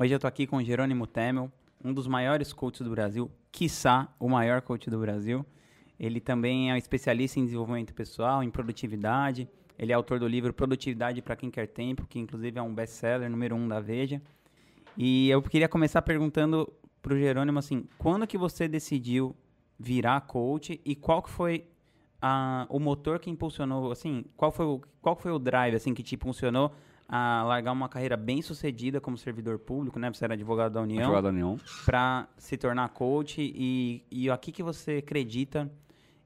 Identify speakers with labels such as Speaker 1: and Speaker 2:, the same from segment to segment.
Speaker 1: Hoje eu tô aqui com Jerônimo Temel, um dos maiores coaches do Brasil, quiçá o maior coach do Brasil. Ele também é especialista em desenvolvimento pessoal, em produtividade. Ele é autor do livro Produtividade para Quem Quer Tempo, que inclusive é um best-seller número um da Veja. E eu queria começar perguntando pro Jerônimo assim, quando que você decidiu virar coach e qual que foi a, o motor que impulsionou, assim, qual foi o, qual foi o drive assim que te impulsionou a largar uma carreira bem sucedida como servidor público, né? Você era advogado da União.
Speaker 2: Advogado da União.
Speaker 1: Para se tornar coach e, e aqui que você acredita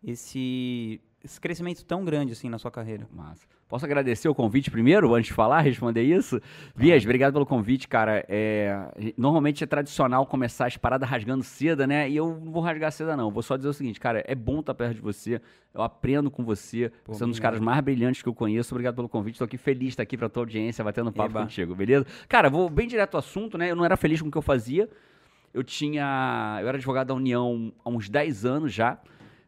Speaker 1: esse, esse crescimento tão grande assim na sua carreira.
Speaker 2: Massa. Posso agradecer o convite primeiro, antes de falar, responder isso? Vias, obrigado pelo convite, cara. É, normalmente é tradicional começar as paradas rasgando seda, né? E eu não vou rasgar seda, não. Vou só dizer o seguinte, cara, é bom estar perto de você. Eu aprendo com você. Pô, você é um dos caras mais brilhantes que eu conheço. Obrigado pelo convite. Estou aqui feliz de estar aqui para tua audiência, batendo papo Eba. contigo, beleza? Cara, vou bem direto ao assunto, né? Eu não era feliz com o que eu fazia. Eu tinha. Eu era advogado da União há uns 10 anos já.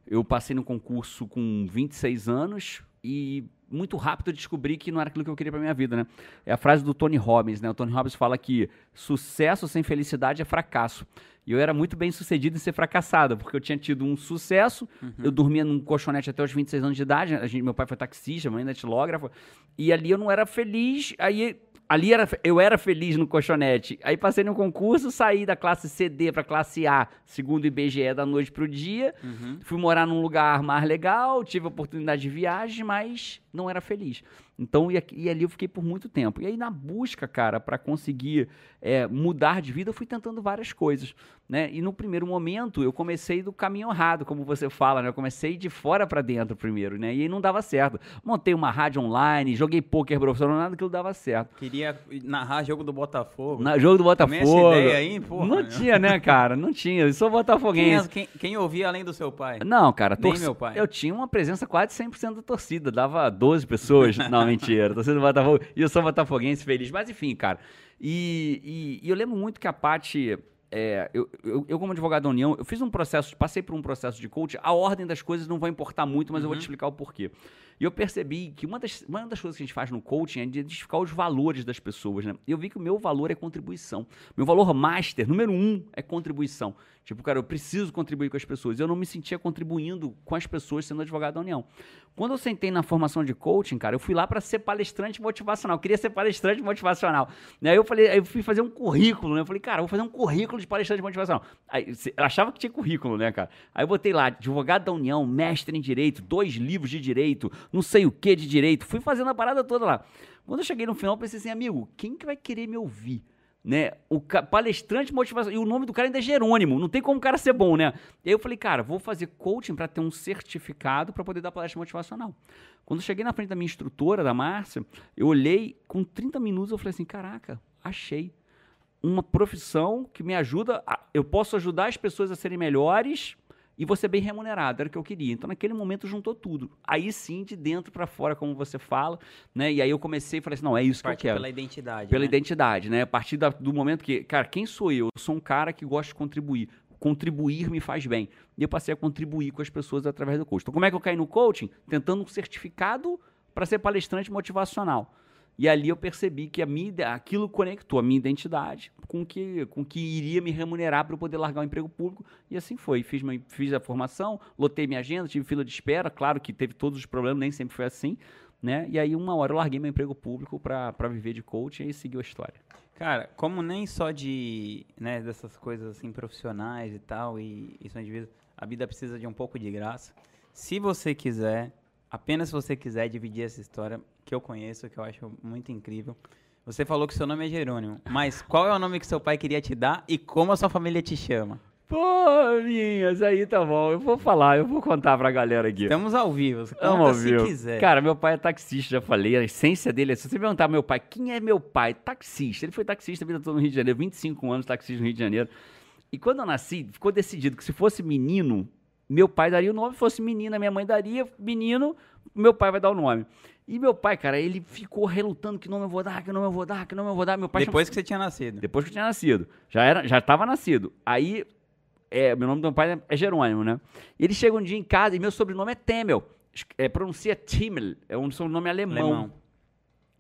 Speaker 2: Eu passei no concurso com 26 anos e muito rápido eu descobri que não era aquilo que eu queria para minha vida, né? É a frase do Tony Robbins, né? O Tony Robbins fala que sucesso sem felicidade é fracasso. E eu era muito bem sucedido em ser fracassado, porque eu tinha tido um sucesso, uhum. eu dormia num colchonete até os 26 anos de idade, a gente, meu pai foi taxista, mãe datilógrafa, e ali eu não era feliz, aí ali era, eu era feliz no colchonete. Aí passei no concurso, saí da classe CD para classe A, segundo IBGE, da noite pro dia. Uhum. Fui morar num lugar mais legal, tive oportunidade de viagem, mas não era feliz. Então, e, e, ali eu fiquei por muito tempo. E aí, na busca, cara, para conseguir é, mudar de vida, eu fui tentando várias coisas, né? E no primeiro momento, eu comecei do caminho errado, como você fala, né? Eu comecei de fora para dentro primeiro, né? E aí não dava certo. Montei uma rádio online, joguei poker profissional, nada que não dava certo.
Speaker 1: Queria narrar jogo do Botafogo.
Speaker 2: Na, jogo do Botafogo. Essa
Speaker 1: ideia aí, porra,
Speaker 2: Não tinha, né, cara? Não tinha. Eu sou botafoguense.
Speaker 1: Quem, quem, quem ouvia além do seu pai?
Speaker 2: Não, cara. Nem meu pai. Eu tinha uma presença quase 100% da torcida. Dava 12 pessoas. não, mentira. Torcida do Botafogo. E eu sou botafoguense feliz. Mas enfim, cara. E, e, e eu lembro muito que a parte. É, eu, eu, eu, como advogado da União, eu fiz um processo, passei por um processo de coach. A ordem das coisas não vai importar muito, mas uhum. eu vou te uhum. explicar o porquê. E eu percebi que uma das, uma das coisas que a gente faz no coaching é identificar os valores das pessoas, né? E eu vi que o meu valor é contribuição. Meu valor master, número um, é contribuição. Tipo, cara, eu preciso contribuir com as pessoas. Eu não me sentia contribuindo com as pessoas sendo advogado da União. Quando eu sentei na formação de coaching, cara, eu fui lá para ser palestrante motivacional. Eu queria ser palestrante motivacional. Aí eu falei, aí eu fui fazer um currículo, né? Eu falei, cara, eu vou fazer um currículo de palestrante motivacional. Aí, eu achava que tinha currículo, né, cara? Aí eu botei lá, advogado da União, mestre em direito, dois livros de direito, não sei o que de direito. Fui fazendo a parada toda lá. Quando eu cheguei no final, pensei assim, amigo, quem que vai querer me ouvir? né? O palestrante motivação. E o nome do cara ainda é Jerônimo. Não tem como o cara ser bom, né? E aí eu falei, cara, vou fazer coaching para ter um certificado para poder dar palestra motivacional. Quando eu cheguei na frente da minha instrutora, da Márcia, eu olhei, com 30 minutos eu falei assim, caraca, achei uma profissão que me ajuda, a, eu posso ajudar as pessoas a serem melhores e você bem remunerado, era o que eu queria. Então, naquele momento, juntou tudo. Aí sim, de dentro para fora, como você fala, né? E aí eu comecei e falei assim, não, é isso que eu quero.
Speaker 1: pela identidade,
Speaker 2: Pela
Speaker 1: né?
Speaker 2: identidade, né? A partir da, do momento que, cara, quem sou eu? Eu sou um cara que gosta de contribuir. Contribuir me faz bem. E eu passei a contribuir com as pessoas através do coaching. Então, como é que eu caí no coaching? Tentando um certificado para ser palestrante motivacional. E ali eu percebi que a minha, aquilo conectou a minha identidade com que, com que iria me remunerar para eu poder largar o emprego público. E assim foi. Fiz, uma, fiz a formação, lotei minha agenda, tive fila de espera. Claro que teve todos os problemas, nem sempre foi assim. Né? E aí, uma hora eu larguei meu emprego público para viver de coaching e seguiu a história.
Speaker 1: Cara, como nem só de né, dessas coisas assim profissionais e tal, e isso vida, a vida precisa de um pouco de graça. Se você quiser, apenas se você quiser dividir essa história, que eu conheço, que eu acho muito incrível. Você falou que seu nome é Jerônimo, mas qual é o nome que seu pai queria te dar e como a sua família te chama?
Speaker 2: Pô, minhas, aí tá bom. Eu vou falar, eu vou contar pra galera aqui.
Speaker 1: Estamos ao vivo.
Speaker 2: Estamos ao vivo. quiser. Cara, meu pai é taxista, já falei. A essência dele é. Se você perguntar meu pai, quem é meu pai? Taxista. Ele foi taxista a vida toda no Rio de Janeiro, 25 anos taxista no Rio de Janeiro. E quando eu nasci, ficou decidido que se fosse menino, meu pai daria o nome, se fosse menina, minha mãe daria, menino, meu pai vai dar o nome. E meu pai, cara, ele ficou relutando que nome eu vou dar, que nome eu vou dar, que nome eu vou dar. Meu pai
Speaker 1: Depois chama... que você tinha nascido.
Speaker 2: Depois que eu tinha nascido. Já era, já estava nascido. Aí, é, meu nome do meu pai é Jerônimo, né? Ele chega um dia em casa e meu sobrenome é Temel. É, pronuncia Timmel, é um sobrenome alemão. alemão.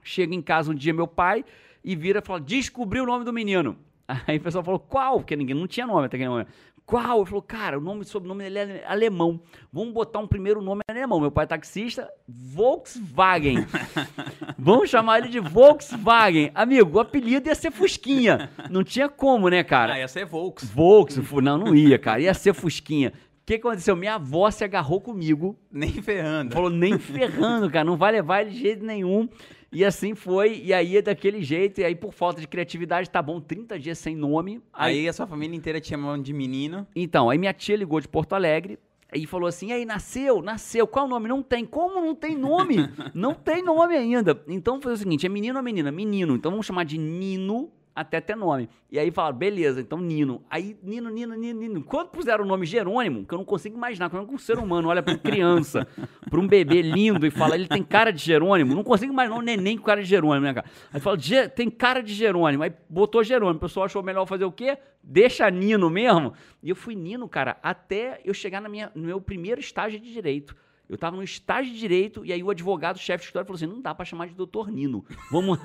Speaker 2: Chega em casa um dia meu pai e vira e fala: descobriu o nome do menino. Aí o pessoal falou, qual? Porque ninguém não tinha nome até aquele momento. Qual? Ele falou, cara, o nome, sobrenome dele é alemão. Vamos botar um primeiro nome alemão. Meu pai é taxista, Volkswagen. Vamos chamar ele de Volkswagen. Amigo, o apelido ia ser Fusquinha. Não tinha como, né, cara?
Speaker 1: Ah, ia ser Volks.
Speaker 2: Volks, não, não ia, cara. Ia ser Fusquinha. O que aconteceu? Minha avó se agarrou comigo.
Speaker 1: Nem ferrando.
Speaker 2: Falou, nem ferrando, cara. Não vai levar ele de jeito nenhum. E assim foi, e aí é daquele jeito, e aí por falta de criatividade, tá bom, 30 dias sem nome.
Speaker 1: Aí, aí a sua família inteira te chamando de menino.
Speaker 2: Então, aí minha tia ligou de Porto Alegre, e falou assim: e aí, nasceu, nasceu, qual o nome? Não tem. Como não tem nome? não tem nome ainda. Então foi o seguinte: é menino ou menina? Menino. Então vamos chamar de Nino até ter nome. E aí falaram, beleza, então Nino. Aí Nino, Nino, Nino, Nino. Quando puseram o nome Jerônimo, que eu não consigo imaginar, como é que um ser humano olha para uma criança, para um bebê lindo e fala, ele tem cara de Jerônimo, não consigo imaginar um neném com cara de Jerônimo, né, cara? Aí fala, tem cara de Jerônimo. Aí botou Jerônimo. O pessoal achou melhor fazer o quê? Deixa Nino mesmo. E eu fui Nino, cara, até eu chegar na minha, no meu primeiro estágio de direito. Eu estava no estágio de direito e aí o advogado, chefe de escritório, falou assim: não dá para chamar de doutor Nino. Vamos,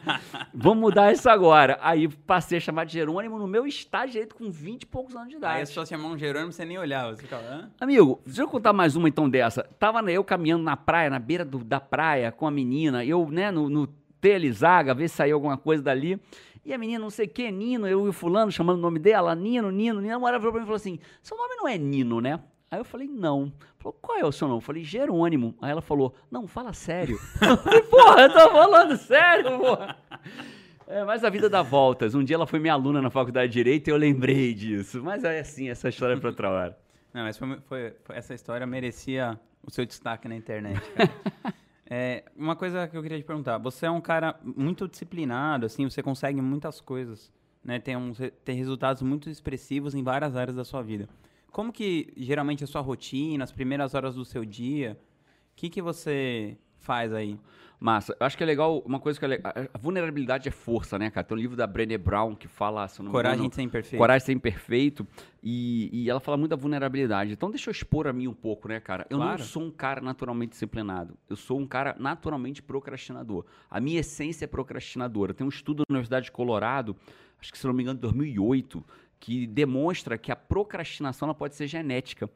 Speaker 2: vamos mudar isso agora. Aí passei a chamar de Jerônimo no meu estágio de direito com 20 e poucos anos de idade.
Speaker 1: Aí só chamar um Jerônimo, você nem olhava. Você ficava, Hã?
Speaker 2: Amigo, deixa eu contar mais uma então dessa. Tava eu caminhando na praia, na beira do, da praia com a menina, eu, né, no, no Telezaga, ver se saiu alguma coisa dali. E a menina, não sei o que, Nino, eu e o fulano chamando o nome dela, Nino, Nino, Nino. A mulher virou pra mim e falou assim: seu nome não é Nino, né? Aí eu falei, não. Falou, qual é o seu nome? Eu falei, Jerônimo. Aí ela falou, não, fala sério. eu falei, porra, eu tô falando sério, porra. É, mas a vida dá voltas. Um dia ela foi minha aluna na faculdade de Direito e eu lembrei disso. Mas é assim, essa história é pra outra hora.
Speaker 1: Não, mas foi, foi, foi, essa história merecia o seu destaque na internet, é, uma coisa que eu queria te perguntar. Você é um cara muito disciplinado, assim, você consegue muitas coisas, né? Tem, um, tem resultados muito expressivos em várias áreas da sua vida. Como que geralmente é a sua rotina, as primeiras horas do seu dia? O que, que você faz aí?
Speaker 2: Massa. Eu acho que é legal, uma coisa que é legal, a vulnerabilidade é força, né, cara? Tem um livro da Brené Brown que fala... Se
Speaker 1: Coragem engano, de ser imperfeito.
Speaker 2: Coragem de ser imperfeito. E, e, ela fala muito da vulnerabilidade. Então deixa eu expor a mim um pouco, né, cara? Eu claro. não sou um cara naturalmente disciplinado. Eu sou um cara naturalmente procrastinador. A minha essência é procrastinadora. Tem um estudo na Universidade de Colorado, acho que se não me engano, 2008, que demonstra que a procrastinação pode ser genética.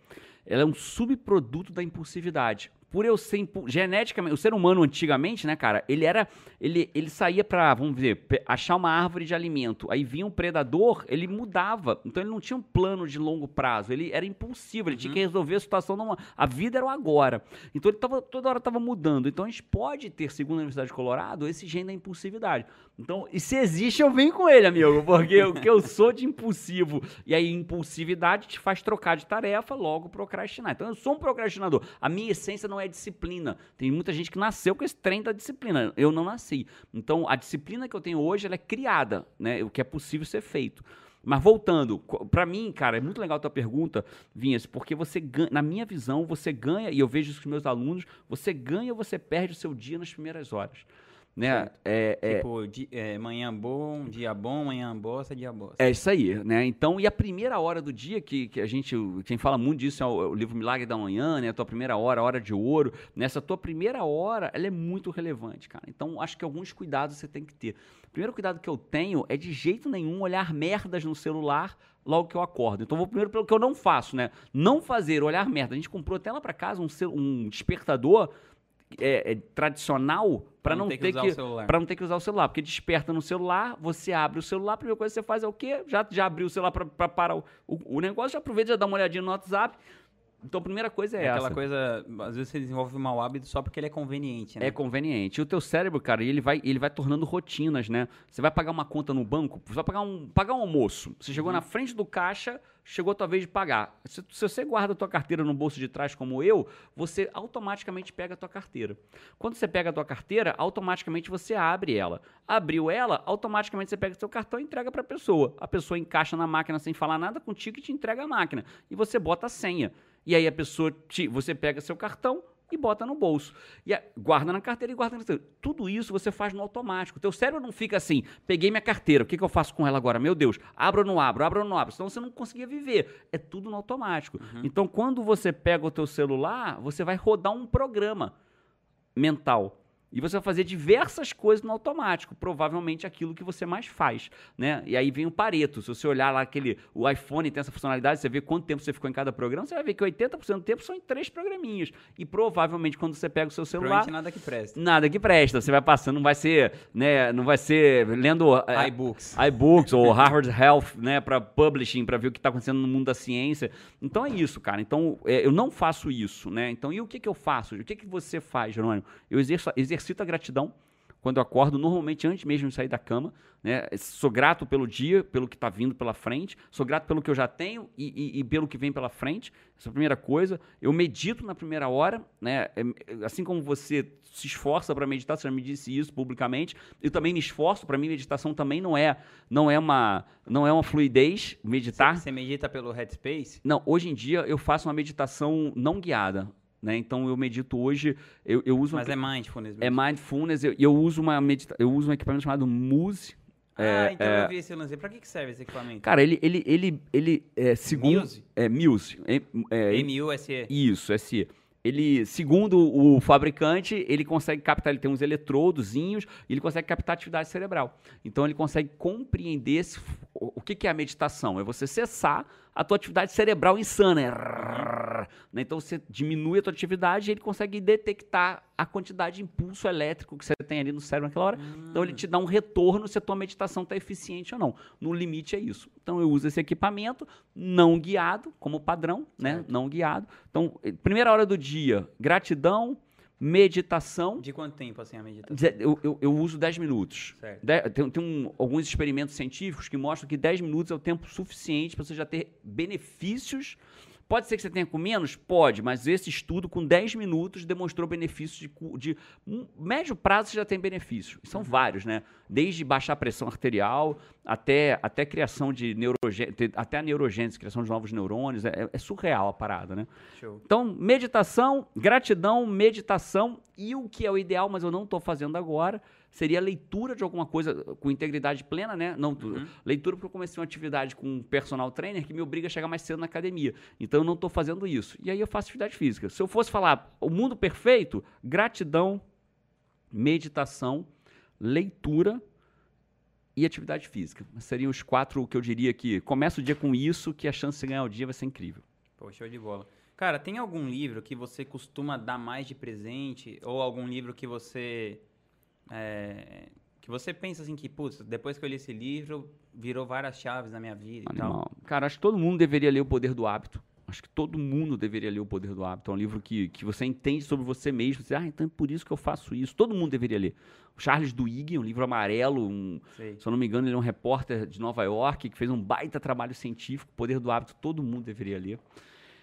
Speaker 2: Ela é um subproduto da impulsividade por eu ser geneticamente, o ser humano antigamente, né, cara, ele era ele, ele saía para, vamos dizer, achar uma árvore de alimento. Aí vinha um predador, ele mudava. Então ele não tinha um plano de longo prazo, ele era impulsivo, ele uhum. tinha que resolver a situação numa, a vida era o agora. Então ele tava, toda hora estava mudando. Então a gente pode ter, segundo a Universidade de Colorado, esse gene da impulsividade. Então, e se existe, eu venho com ele, amigo, porque o que eu sou de impulsivo e aí impulsividade te faz trocar de tarefa, logo procrastinar. Então eu sou um procrastinador. A minha essência não não é disciplina. Tem muita gente que nasceu com esse trem da disciplina. Eu não nasci. Então, a disciplina que eu tenho hoje, é criada, né? O que é possível ser feito. Mas voltando, para mim, cara, é muito legal a tua pergunta, Vinhas, porque você ganha, na minha visão, você ganha, e eu vejo isso com meus alunos, você ganha ou você perde o seu dia nas primeiras horas. Né?
Speaker 1: É, é, tipo, di, é, manhã bom, dia bom, manhã bosta, dia bosta.
Speaker 2: É isso aí, né? Então, e a primeira hora do dia, que, que a gente, quem fala muito disso é o, é o, livro Milagre da Manhã, né? A tua primeira hora, a hora de ouro. Nessa tua primeira hora, ela é muito relevante, cara. Então, acho que alguns cuidados você tem que ter. O primeiro cuidado que eu tenho é de jeito nenhum olhar merdas no celular logo que eu acordo. Então, vou primeiro pelo que eu não faço, né? Não fazer, olhar merda. A gente comprou até lá para casa um, um despertador é, é, tradicional para não, ter que, que para não ter que usar o celular, porque desperta no celular, você abre o celular, a primeira coisa que você faz é o quê? Já já abriu o celular para parar o, o, o, negócio, já aproveita já dá uma olhadinha no WhatsApp. Então a primeira coisa é, é essa.
Speaker 1: Aquela coisa, às vezes você desenvolve um mau hábito só porque ele é conveniente, né?
Speaker 2: É conveniente. E o teu cérebro, cara, ele vai, ele vai tornando rotinas, né? Você vai pagar uma conta no banco, você vai pagar um, pagar um almoço. Você chegou uhum. na frente do caixa, chegou a tua vez de pagar. Se, se, você guarda a tua carteira no bolso de trás como eu, você automaticamente pega a tua carteira. Quando você pega a tua carteira, automaticamente você abre ela. Abriu ela, automaticamente você pega o seu cartão e entrega para a pessoa. A pessoa encaixa na máquina sem falar nada contigo e te entrega a máquina. E você bota a senha. E aí a pessoa, te, você pega seu cartão, e bota no bolso. E a, guarda na carteira e guarda na carteira. Tudo isso você faz no automático. O teu cérebro não fica assim, peguei minha carteira, o que, que eu faço com ela agora? Meu Deus, abro ou não abro, abro ou não abro. Senão você não conseguia viver. É tudo no automático. Uhum. Então, quando você pega o teu celular, você vai rodar um programa mental. E você vai fazer diversas coisas no automático, provavelmente aquilo que você mais faz, né? E aí vem o Pareto. Se você olhar lá aquele o iPhone tem essa funcionalidade, você vê quanto tempo você ficou em cada programa, você vai ver que 80% do tempo são em três programinhas. E provavelmente quando você pega o seu celular,
Speaker 1: nada que presta.
Speaker 2: Nada que presta. Você vai passando, não vai ser, né, não vai ser lendo
Speaker 1: é, iBooks,
Speaker 2: iBooks ou Harvard Health, né, para publishing, para ver o que está acontecendo no mundo da ciência. Então é isso, cara. Então é, eu não faço isso, né? Então e o que que eu faço? O que que você faz, Jerônimo? Eu exerço, exercito a gratidão quando eu acordo, normalmente antes mesmo de sair da cama. Né? Sou grato pelo dia, pelo que está vindo pela frente, sou grato pelo que eu já tenho e, e, e, pelo que vem pela frente. Essa é a primeira coisa. Eu medito na primeira hora, né? É, assim como você se esforça para meditar, você já me disse isso publicamente. Eu também me esforço. Para mim, meditação também não é, não é uma, não é uma fluidez. Meditar.
Speaker 1: Você medita pelo Headspace?
Speaker 2: Não. Hoje em dia eu faço uma meditação não guiada. Né? Então eu medito hoje, eu, eu uso.
Speaker 1: Mas é mindfulness. Mesmo.
Speaker 2: É mindfulness. Eu, eu uso uma medita eu uso um equipamento chamado Muse.
Speaker 1: Ah, é, então é... eu vi esse lance. Pra que, que serve esse equipamento?
Speaker 2: Cara, ele, ele, ele, ele é, segundo... Muse? É, Muse. É,
Speaker 1: é, M-U-S-E.
Speaker 2: Isso, S-E ele, segundo o fabricante, ele consegue captar, ele tem uns eletrodozinhos, e ele consegue captar atividade cerebral. Então ele consegue compreender esse, o que, que é a meditação. É você cessar a tua atividade cerebral insana. É, né? Então você diminui a tua atividade e ele consegue detectar a quantidade de impulso elétrico que você tem ali no cérebro naquela hora. Hum. Então ele te dá um retorno se a tua meditação está eficiente ou não. No limite é isso. Então eu uso esse equipamento não guiado, como padrão, né? certo. Não guiado. Então, primeira hora do dia, gratidão, meditação.
Speaker 1: De quanto tempo assim a meditação?
Speaker 2: Eu, eu, eu uso 10 minutos. De, tem, tem um, alguns experimentos científicos que mostram que 10 minutos é o tempo suficiente para você já ter benefícios Pode ser que você tenha com menos? Pode, mas esse estudo, com 10 minutos, demonstrou benefícios de, de um médio prazo, você já tem benefícios. São uhum. vários, né? Desde baixar a pressão arterial até, até criação de neurogênese, até a neurogênese, criação de novos neurônios. É, é surreal a parada, né? Show. Então, meditação, gratidão, meditação e o que é o ideal, mas eu não estou fazendo agora, seria leitura de alguma coisa com integridade plena, né? Não, uhum. leitura porque eu comecei uma atividade com um personal trainer que me obriga a chegar mais cedo na academia. Então eu não estou fazendo isso. E aí eu faço atividade física. Se eu fosse falar o mundo perfeito, gratidão, meditação, leitura e atividade física. Seriam os quatro que eu diria que começa o dia com isso, que a chance de ganhar o dia vai ser incrível.
Speaker 1: Pô, show de bola. Cara, tem algum livro que você costuma dar mais de presente? Ou algum livro que você é, que você pensa assim que, putz, depois que eu li esse livro, virou várias chaves na minha vida Animal. e tal.
Speaker 2: Cara, acho que todo mundo deveria ler O Poder do Hábito. Acho que todo mundo deveria ler O Poder do Hábito. É um livro que, que você entende sobre você mesmo. Você, ah, então é por isso que eu faço isso. Todo mundo deveria ler. O Charles Duhigg, um livro amarelo, um, se eu não me engano, ele é um repórter de Nova York que fez um baita trabalho científico. O Poder do Hábito, todo mundo deveria ler.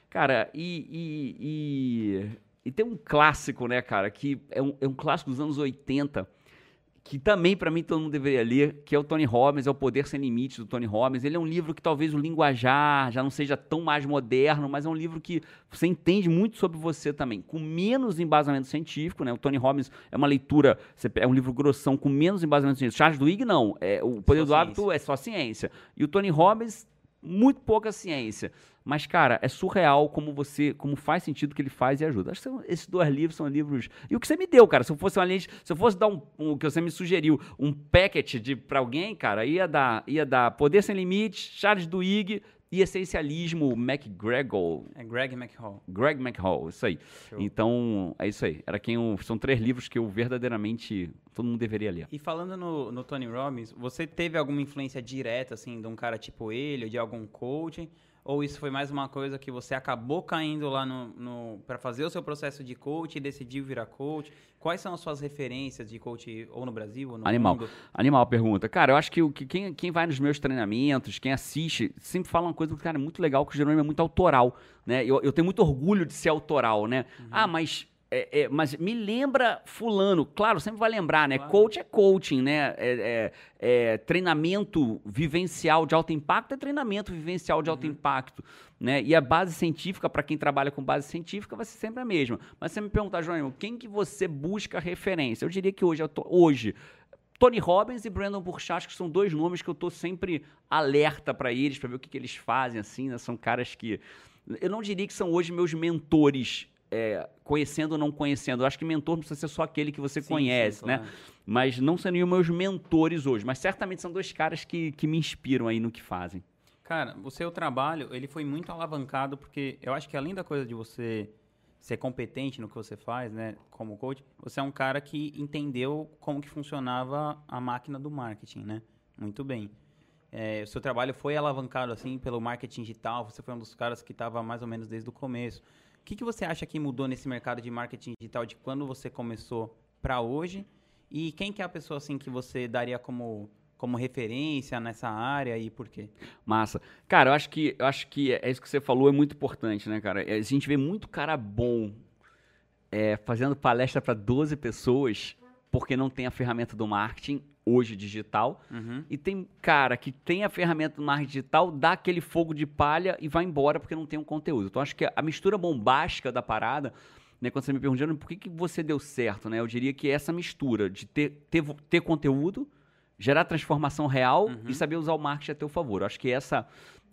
Speaker 2: Cara, e, e, e, e tem um clássico, né, cara, que é um, é um clássico dos anos 80 que também para mim todo mundo deveria ler, que é o Tony Robbins, é o Poder Sem Limites do Tony Robbins. Ele é um livro que talvez o linguajar já não seja tão mais moderno, mas é um livro que você entende muito sobre você também, com menos embasamento científico, né? O Tony Robbins é uma leitura, é um livro grossão com menos embasamento científico. Charles Duhigg não, é, o Poder só do ciência. Hábito é só ciência. E o Tony Robbins muito pouca ciência. Mas, cara, é surreal como você, como faz sentido que ele faz e ajuda. Acho que são, esses dois livros são livros. E o que você me deu, cara, se eu fosse uma lente, se eu fosse dar um, um o que você me sugeriu, um packet de para alguém, cara, ia dar, ia dar Poder Sem Limites, Charles Duhigg e Essencialismo McGregor.
Speaker 1: É Greg McHall.
Speaker 2: Greg McHall, isso aí. Show. Então, é isso aí. Era quem eu, são três livros que eu verdadeiramente todo mundo deveria ler.
Speaker 1: E falando no, no Tony Robbins, você teve alguma influência direta assim de um cara tipo ele, ou de algum coaching? Ou isso foi mais uma coisa que você acabou caindo lá no, no para fazer o seu processo de coach e decidiu virar coach? Quais são as suas referências de coach ou no Brasil ou no
Speaker 2: Animal.
Speaker 1: mundo?
Speaker 2: Animal pergunta. Cara, eu acho que, o, que quem, quem vai nos meus treinamentos, quem assiste, sempre fala uma coisa, cara, muito legal, que o Jerônimo é muito autoral, né? Eu, eu tenho muito orgulho de ser autoral, né? Uhum. Ah, mas é, é, mas me lembra fulano. Claro, sempre vai lembrar, né? Claro. Coach é coaching, né? É, é, é, treinamento vivencial de alto impacto é treinamento vivencial de alto uhum. impacto, né? E a base científica, para quem trabalha com base científica, vai ser sempre a mesma. Mas você me perguntar, João, quem que você busca referência? Eu diria que hoje, hoje Tony Robbins e Brandon Burchard, que são dois nomes que eu estou sempre alerta para eles, para ver o que, que eles fazem, assim, né? São caras que... Eu não diria que são hoje meus mentores é, conhecendo ou não conhecendo. Eu acho que mentor não precisa ser só aquele que você sim, conhece, sim, né? claro. Mas não seriam meus mentores hoje. Mas certamente são dois caras que, que me inspiram aí no que fazem.
Speaker 1: Cara, o seu trabalho, ele foi muito alavancado, porque eu acho que além da coisa de você ser competente no que você faz, né, como coach, você é um cara que entendeu como que funcionava a máquina do marketing, né? Muito bem. É, o seu trabalho foi alavancado assim pelo marketing digital, você foi um dos caras que estava mais ou menos desde o começo. O que, que você acha que mudou nesse mercado de marketing digital de quando você começou para hoje? E quem que é a pessoa assim que você daria como como referência nessa área e por quê?
Speaker 2: Massa. Cara, eu acho que eu acho que é isso que você falou é muito importante, né, cara? A gente vê muito cara bom é, fazendo palestra para 12 pessoas porque não tem a ferramenta do marketing hoje digital. Uhum. E tem cara que tem a ferramenta do marketing digital, dá aquele fogo de palha e vai embora porque não tem um conteúdo. Então acho que a mistura bombástica da parada, né, quando você me perguntando por que, que você deu certo, né? Eu diria que essa mistura de ter, ter, ter conteúdo gerar transformação real uhum. e saber usar o marketing a teu favor. Eu acho que essa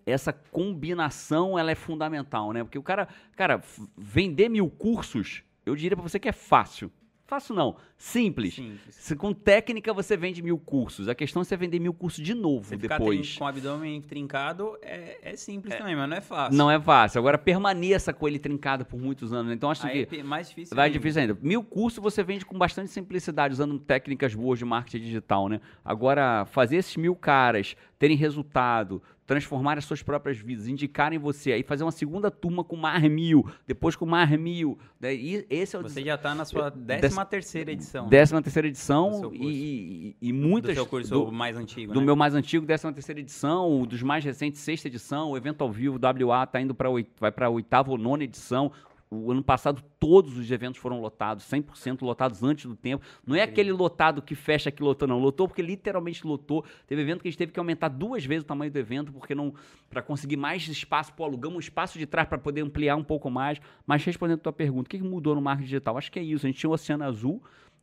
Speaker 2: essa combinação ela é fundamental, né? Porque o cara, cara, vender mil cursos, eu diria para você que é fácil. Fácil não, simples. simples. Se, com técnica você vende mil cursos. A questão é você vender mil cursos de novo você depois.
Speaker 1: com o abdômen trincado é, é simples é, também, mas não é fácil.
Speaker 2: Não é fácil. Agora permaneça com ele trincado por muitos anos. Então acho Aí
Speaker 1: que é mais difícil.
Speaker 2: Vai ainda. difícil ainda. Mil cursos você vende com bastante simplicidade, usando técnicas boas de marketing digital, né? Agora fazer esses mil caras terem resultado, transformar as suas próprias vidas, indicarem você, aí fazer uma segunda turma com mais mil, depois com mais mil. Daí, esse é o
Speaker 1: você já está na sua décima terceira edição.
Speaker 2: Décima terceira edição e, e, e, muitas... Do
Speaker 1: seu curso do, mais antigo,
Speaker 2: Do né? meu mais antigo, décima terceira edição, dos mais recentes, sexta edição, o evento ao vivo, WA, está indo para vai para a oitava ou nona edição, o ano passado todos os eventos foram lotados, 100% lotados antes do tempo. Não é aquele lotado que fecha que lotou, não. Lotou porque literalmente lotou. Teve evento que a gente teve que aumentar duas vezes o tamanho do evento porque não para conseguir mais espaço. Pô, alugamos um espaço de trás para poder ampliar um pouco mais. Mas respondendo a tua pergunta, o que mudou no marketing digital? Acho que é isso. A gente tinha o Oceano Azul,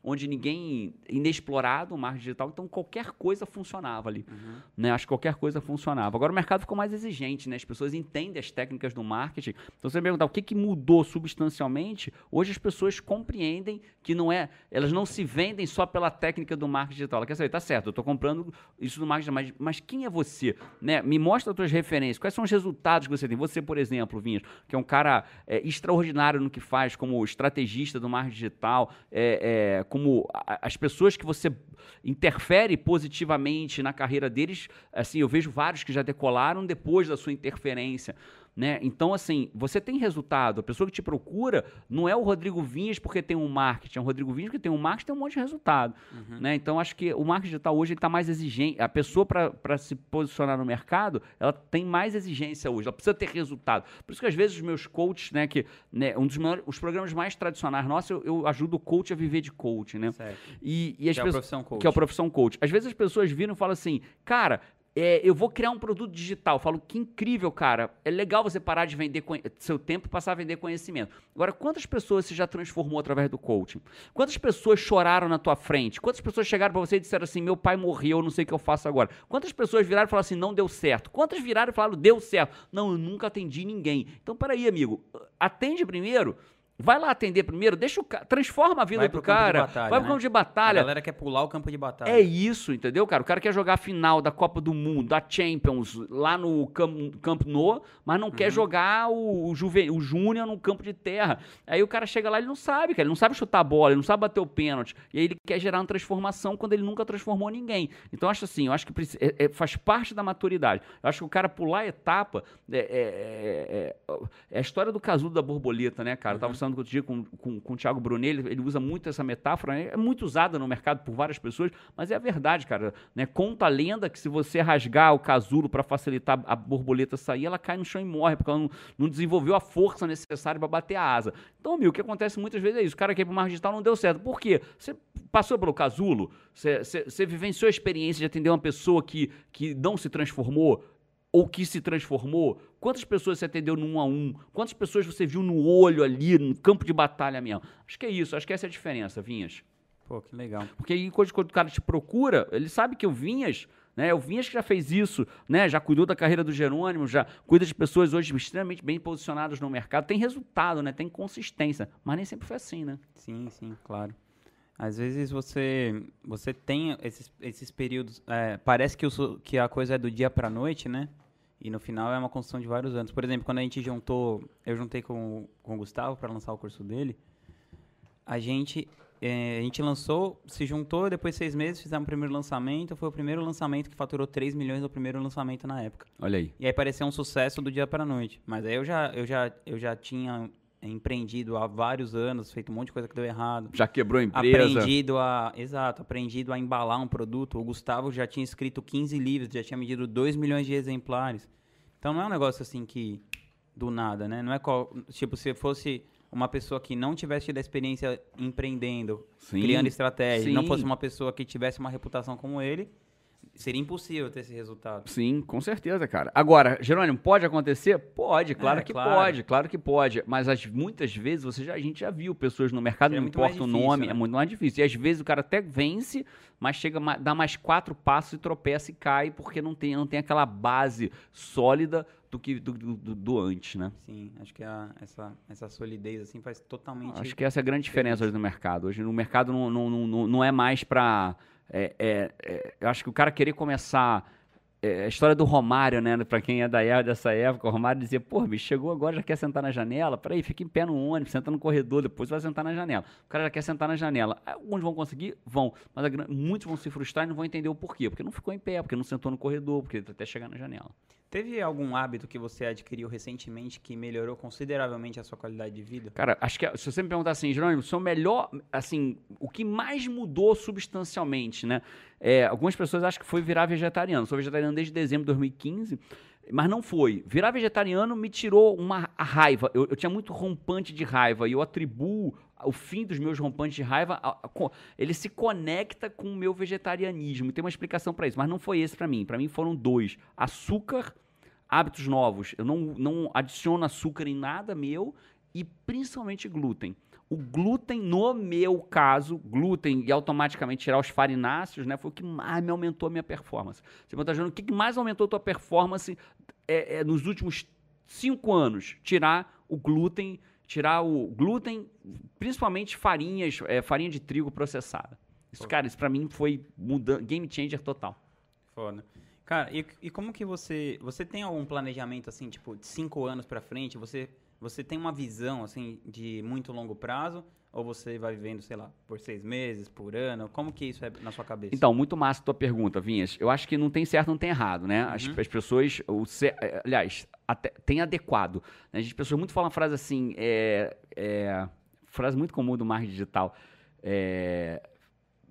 Speaker 2: onde ninguém inexplorado o marketing digital, então qualquer coisa funcionava ali, uhum. né? Acho que qualquer coisa funcionava. Agora o mercado ficou mais exigente, né? As pessoas entendem as técnicas do marketing. Então você me perguntar o que, que mudou substancialmente, hoje as pessoas compreendem que não é, elas não se vendem só pela técnica do marketing digital. Ela quer saber, tá certo, eu estou comprando isso do marketing, mas, mas quem é você, né? Me mostra as tuas referências, quais são os resultados que você tem? Você, por exemplo, Vinhas, que é um cara é, extraordinário no que faz como estrategista do marketing digital, é, é, como as pessoas que você interfere positivamente na carreira deles, assim, eu vejo vários que já decolaram depois da sua interferência. Né? Então, assim, você tem resultado. A pessoa que te procura não é o Rodrigo Vinhas porque tem um marketing, é o Rodrigo Vinhas porque tem um marketing tem um monte de resultado. Uhum. Né? Então, acho que o marketing digital hoje está mais exigente. A pessoa, para se posicionar no mercado, ela tem mais exigência hoje, ela precisa ter resultado. Por isso que, às vezes, os meus coaches, né, que né, um dos maiores, os programas mais tradicionais nossos, eu, eu ajudo o coach a viver de coach. Né?
Speaker 1: Certo.
Speaker 2: E, e
Speaker 1: as que pessoas, é a profissão coach.
Speaker 2: Que é a profissão coach. Às vezes as pessoas viram e falam assim, cara, é, eu vou criar um produto digital. Eu falo, que incrível, cara. É legal você parar de vender seu tempo e passar a vender conhecimento. Agora, quantas pessoas você já transformou através do coaching? Quantas pessoas choraram na tua frente? Quantas pessoas chegaram para você e disseram assim, meu pai morreu, não sei o que eu faço agora? Quantas pessoas viraram e falaram assim, não deu certo? Quantas viraram e falaram, deu certo? Não, eu nunca atendi ninguém. Então, peraí, amigo. Atende primeiro Vai lá atender primeiro, deixa o cara, transforma a vida vai do cara. Batalha, vai pro né? campo de batalha. A
Speaker 1: galera quer pular o campo de batalha.
Speaker 2: É isso, entendeu, cara? O cara quer jogar a final da Copa do Mundo, da Champions, lá no Camp, camp Nou, mas não uhum. quer jogar o, o, Juve, o Júnior no campo de terra. Aí o cara chega lá, ele não sabe, cara. Ele não sabe chutar a bola, ele não sabe bater o pênalti. E aí ele quer gerar uma transformação quando ele nunca transformou ninguém. Então, eu acho assim, eu acho que é, é, faz parte da maturidade. Eu acho que o cara pular a etapa é, é, é, a história do casulo da borboleta, né, cara? Uhum. Eu tava falando outro dia com, com com, o Thiago Brunelli, ele, ele usa muito essa metáfora, né? é muito usada no mercado por várias pessoas, mas é a verdade, cara. Né? Conta a lenda que se você rasgar o casulo para facilitar a borboleta sair, ela cai no chão e morre, porque ela não, não desenvolveu a força necessária para bater a asa. Então, meu, o que acontece muitas vezes é isso. O cara que é pro marketing digital não deu certo. Por quê? Você passou pelo casulo, você, você, você vivenciou a experiência de atender uma pessoa que, que não se transformou, ou que se transformou? Quantas pessoas você atendeu no um a um? Quantas pessoas você viu no olho ali, no campo de batalha mesmo? Acho que é isso, acho que essa é a diferença, Vinhas.
Speaker 1: Pô, que legal.
Speaker 2: Porque aí quando, quando o cara te procura, ele sabe que o Vinhas Né? O Vinhas que já fez isso, né? já cuidou da carreira do Jerônimo, já cuida de pessoas hoje extremamente bem posicionadas no mercado. Tem resultado, né? tem consistência. Mas nem sempre foi assim, né?
Speaker 1: Sim, sim, claro. Às vezes você você tem esses, esses períodos. É, parece que, o, que a coisa é do dia para noite, né? E no final é uma construção de vários anos. Por exemplo, quando a gente juntou, eu juntei com, com o Gustavo para lançar o curso dele, a gente é, a gente lançou, se juntou, depois de seis meses fizemos o primeiro lançamento. Foi o primeiro lançamento que faturou 3 milhões no primeiro lançamento na época.
Speaker 2: Olha aí.
Speaker 1: E aí pareceu um sucesso do dia para noite. Mas aí eu já, eu já, eu já tinha empreendido há vários anos, feito um monte de coisa que deu errado.
Speaker 2: Já quebrou a empresa.
Speaker 1: Aprendido a, exato, aprendido a embalar um produto. O Gustavo já tinha escrito 15 livros, já tinha medido 2 milhões de exemplares. Então não é um negócio assim que do nada, né? Não é qual, tipo se fosse uma pessoa que não tivesse tido a experiência empreendendo, sim, criando estratégia, não fosse uma pessoa que tivesse uma reputação como ele, Seria impossível ter esse resultado.
Speaker 2: Sim, com certeza, cara. Agora, Jerônimo, pode acontecer? Pode, claro é, que claro. pode, claro que pode. Mas as, muitas vezes você já, a gente já viu pessoas no mercado, é não importa difícil, o nome, né? é muito mais difícil. E às vezes o cara até vence, mas chega, dá mais quatro passos e tropeça e cai, porque não tem, não tem aquela base sólida do que do, do, do antes, né?
Speaker 1: Sim, acho que a, essa, essa solidez assim faz totalmente.
Speaker 2: Acho que essa é a grande diferença hoje no mercado. Hoje no mercado não, não, não, não é mais para é, é, é, eu acho que o cara querer começar. É, a história do Romário, né? Pra quem é da época, dessa época, o Romário dizia: pô, bicho, chegou agora, já quer sentar na janela? Peraí, fica em pé no ônibus, senta no corredor, depois vai sentar na janela. O cara já quer sentar na janela. Alguns vão conseguir? Vão. Mas a, muitos vão se frustrar e não vão entender o porquê. Porque não ficou em pé, porque não sentou no corredor, porque até chegar na janela.
Speaker 1: Teve algum hábito que você adquiriu recentemente que melhorou consideravelmente a sua qualidade de vida?
Speaker 2: Cara, acho que se você me perguntar assim, Jerônimo, seu melhor, assim, o que mais mudou substancialmente, né? É, algumas pessoas acham que foi virar vegetariano. Sou vegetariano desde dezembro de 2015, mas não foi. Virar vegetariano me tirou uma raiva. Eu, eu tinha muito rompante de raiva e eu atribuo o fim dos meus rompantes de raiva, ele se conecta com o meu vegetarianismo. Tem uma explicação para isso, mas não foi esse para mim. Para mim foram dois: açúcar, hábitos novos. Eu não, não adiciono açúcar em nada meu e principalmente glúten. O glúten, no meu caso, glúten e automaticamente tirar os farináceos, né, foi o que mais me aumentou a minha performance. Você está dizendo o que mais aumentou a tua performance é, é, nos últimos cinco anos? Tirar o glúten tirar o glúten, principalmente farinhas, é, farinha de trigo processada. Isso, Pô. cara, isso pra mim foi muda game changer total.
Speaker 1: Foda. Cara, e, e como que você. Você tem algum planejamento, assim, tipo, de cinco anos pra frente? Você, você tem uma visão, assim, de muito longo prazo? Ou você vai vivendo, sei lá, por seis meses, por ano? Como que isso é na sua cabeça?
Speaker 2: Então, muito massa a tua pergunta, Vinhas. Eu acho que não tem certo, não tem errado, né? As, uhum. as pessoas, o, eh, aliás, até, tem adequado. Né? As pessoas muito falam frase assim, é, é, frase muito comum do marketing digital, é,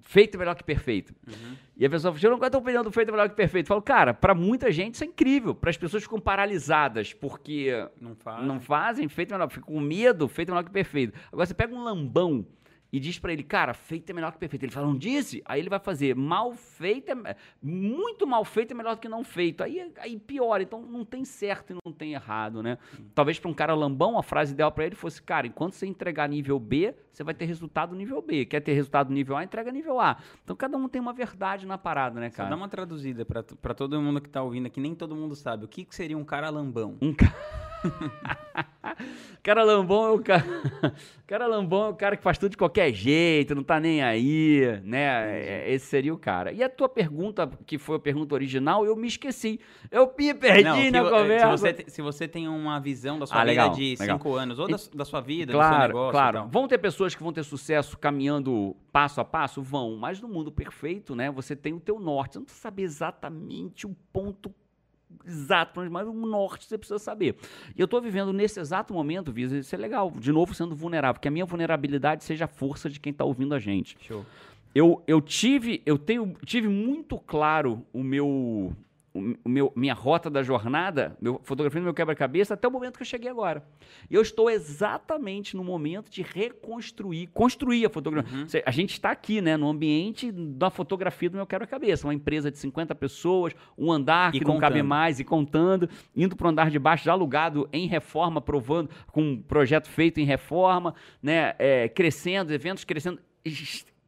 Speaker 2: feito melhor que perfeito. Uhum. E a pessoa fala, eu não estou opinião do feito melhor que perfeito. Eu falo, cara, para muita gente isso é incrível. Para as pessoas ficam paralisadas porque não fazem. não fazem feito melhor, ficam com medo, feito melhor que perfeito. Agora você pega um lambão e diz para ele, cara, feito é melhor que perfeito. Ele fala, não disse? Aí ele vai fazer mal feito, é, muito mal feito é melhor do que não feito. Aí, aí piora. Então não tem certo e não tem errado, né? Talvez para um cara lambão, a frase ideal para ele fosse, cara, enquanto você entregar nível B, você vai ter resultado nível B. Quer ter resultado nível A, entrega nível A. Então cada um tem uma verdade na parada, né, cara?
Speaker 1: Só dá uma traduzida para todo mundo que tá ouvindo aqui, nem todo mundo sabe. O que, que seria um cara lambão?
Speaker 2: Um cara. cara lambão é o cara. cara lambão é o cara que faz tudo de qualquer jeito, não tá nem aí, né? É, esse seria o cara. E a tua pergunta, que foi a pergunta original, eu me esqueci. Eu me perdi não, na conversa.
Speaker 1: Se você, se você tem uma visão da sua ah, vida legal, de legal. cinco anos, ou da, da sua vida,
Speaker 2: claro,
Speaker 1: do seu negócio.
Speaker 2: Claro, vão ter pessoas que vão ter sucesso caminhando passo a passo? Vão. Mas no mundo perfeito, né? Você tem o teu norte. Você não saber exatamente o ponto exato, mas o norte você precisa saber. E eu estou vivendo nesse exato momento, Visa, isso é legal, de novo sendo vulnerável, que a minha vulnerabilidade seja a força de quem está ouvindo a gente.
Speaker 1: Show.
Speaker 2: Eu, eu tive, eu tenho, tive muito claro o meu, o meu, minha rota da jornada, meu, fotografia no meu quebra-cabeça, até o momento que eu cheguei agora. E eu estou exatamente no momento de reconstruir, construir a fotografia. Uhum. A gente está aqui, né, no ambiente da fotografia do meu quebra-cabeça. Uma empresa de 50 pessoas, um andar que não cabe mais, e contando, indo para o andar de baixo, já alugado em reforma, provando, com um projeto feito em reforma, né, é, crescendo, eventos crescendo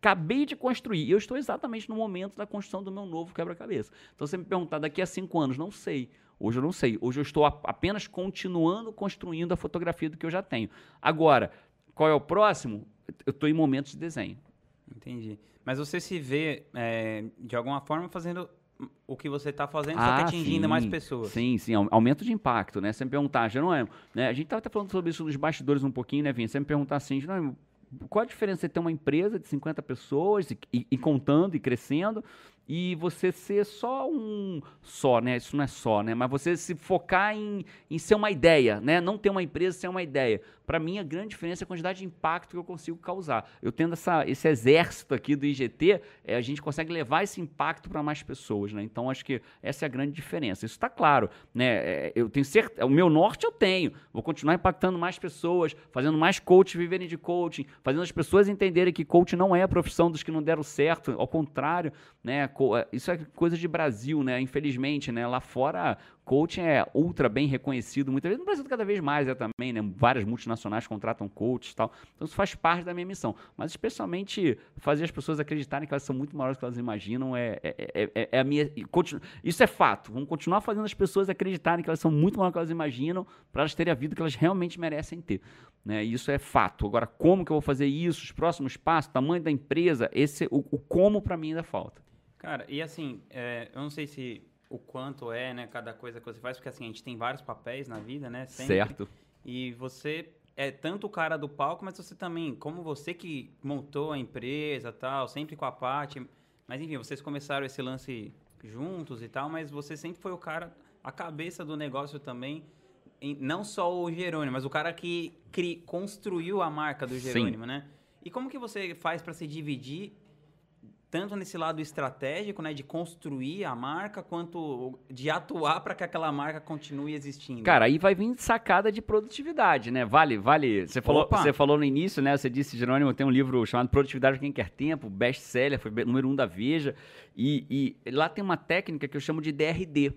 Speaker 2: acabei de construir. E eu estou exatamente no momento da construção do meu novo quebra-cabeça. Então, você me perguntar daqui a cinco anos, não sei. Hoje eu não sei. Hoje eu estou apenas continuando construindo a fotografia do que eu já tenho. Agora, qual é o próximo? Eu estou em momentos de desenho.
Speaker 1: Entendi. Mas você se vê, é, de alguma forma, fazendo o que você está fazendo, ah, só que ah, atingindo sim. mais pessoas.
Speaker 2: Sim, sim, aumento de impacto, né? Você me perguntar, Jerônimo, né? A gente estava até falando sobre isso nos bastidores um pouquinho, né, Vinha? Você me perguntar assim, Jerônimo, qual a diferença de ter uma empresa de 50 pessoas e, e, e contando e crescendo e você ser só um só, né? Isso não é só, né? Mas você se focar em, em ser uma ideia, né? Não ter uma empresa, ser uma ideia. Para mim, a grande diferença é a quantidade de impacto que eu consigo causar. Eu tendo essa, esse exército aqui do IGT, é, a gente consegue levar esse impacto para mais pessoas, né? Então, acho que essa é a grande diferença. Isso está claro, né? É, eu tenho certeza, o meu norte eu tenho. Vou continuar impactando mais pessoas, fazendo mais coach viverem de coaching, fazendo as pessoas entenderem que coach não é a profissão dos que não deram certo, ao contrário, né? É, isso é coisa de Brasil, né? Infelizmente, né? Lá fora, coaching é ultra bem reconhecido, muitas vezes no Brasil cada vez mais é também, né? Várias multinacionais contratam coaches e tal. Então isso faz parte da minha missão. Mas especialmente fazer as pessoas acreditarem que elas são muito maiores do que elas imaginam é, é, é, é, é a minha. Isso é fato. Vamos continuar fazendo as pessoas acreditarem que elas são muito maiores do que elas imaginam para elas terem a vida que elas realmente merecem ter. Né? Isso é fato. Agora, como que eu vou fazer isso? Os próximos passos, tamanho da empresa, esse, o, o como para mim ainda falta.
Speaker 1: Cara, e assim, é, eu não sei se o quanto é, né, cada coisa que você faz, porque assim, a gente tem vários papéis na vida, né?
Speaker 2: Sempre, certo.
Speaker 1: E você é tanto o cara do palco, mas você também, como você que montou a empresa tal, sempre com a parte. Mas enfim, vocês começaram esse lance juntos e tal, mas você sempre foi o cara, a cabeça do negócio também. Não só o Jerônimo, mas o cara que cri, construiu a marca do Jerônimo, Sim. né? E como que você faz para se dividir tanto nesse lado estratégico, né, de construir a marca, quanto de atuar para que aquela marca continue existindo.
Speaker 2: Cara, aí vai vir sacada de produtividade, né? Vale, vale. Você falou, você falou no início, né? Você disse, Jerônimo, tem um livro chamado Produtividade para quem quer tempo, best-seller, foi número um da Veja, e, e lá tem uma técnica que eu chamo de DRD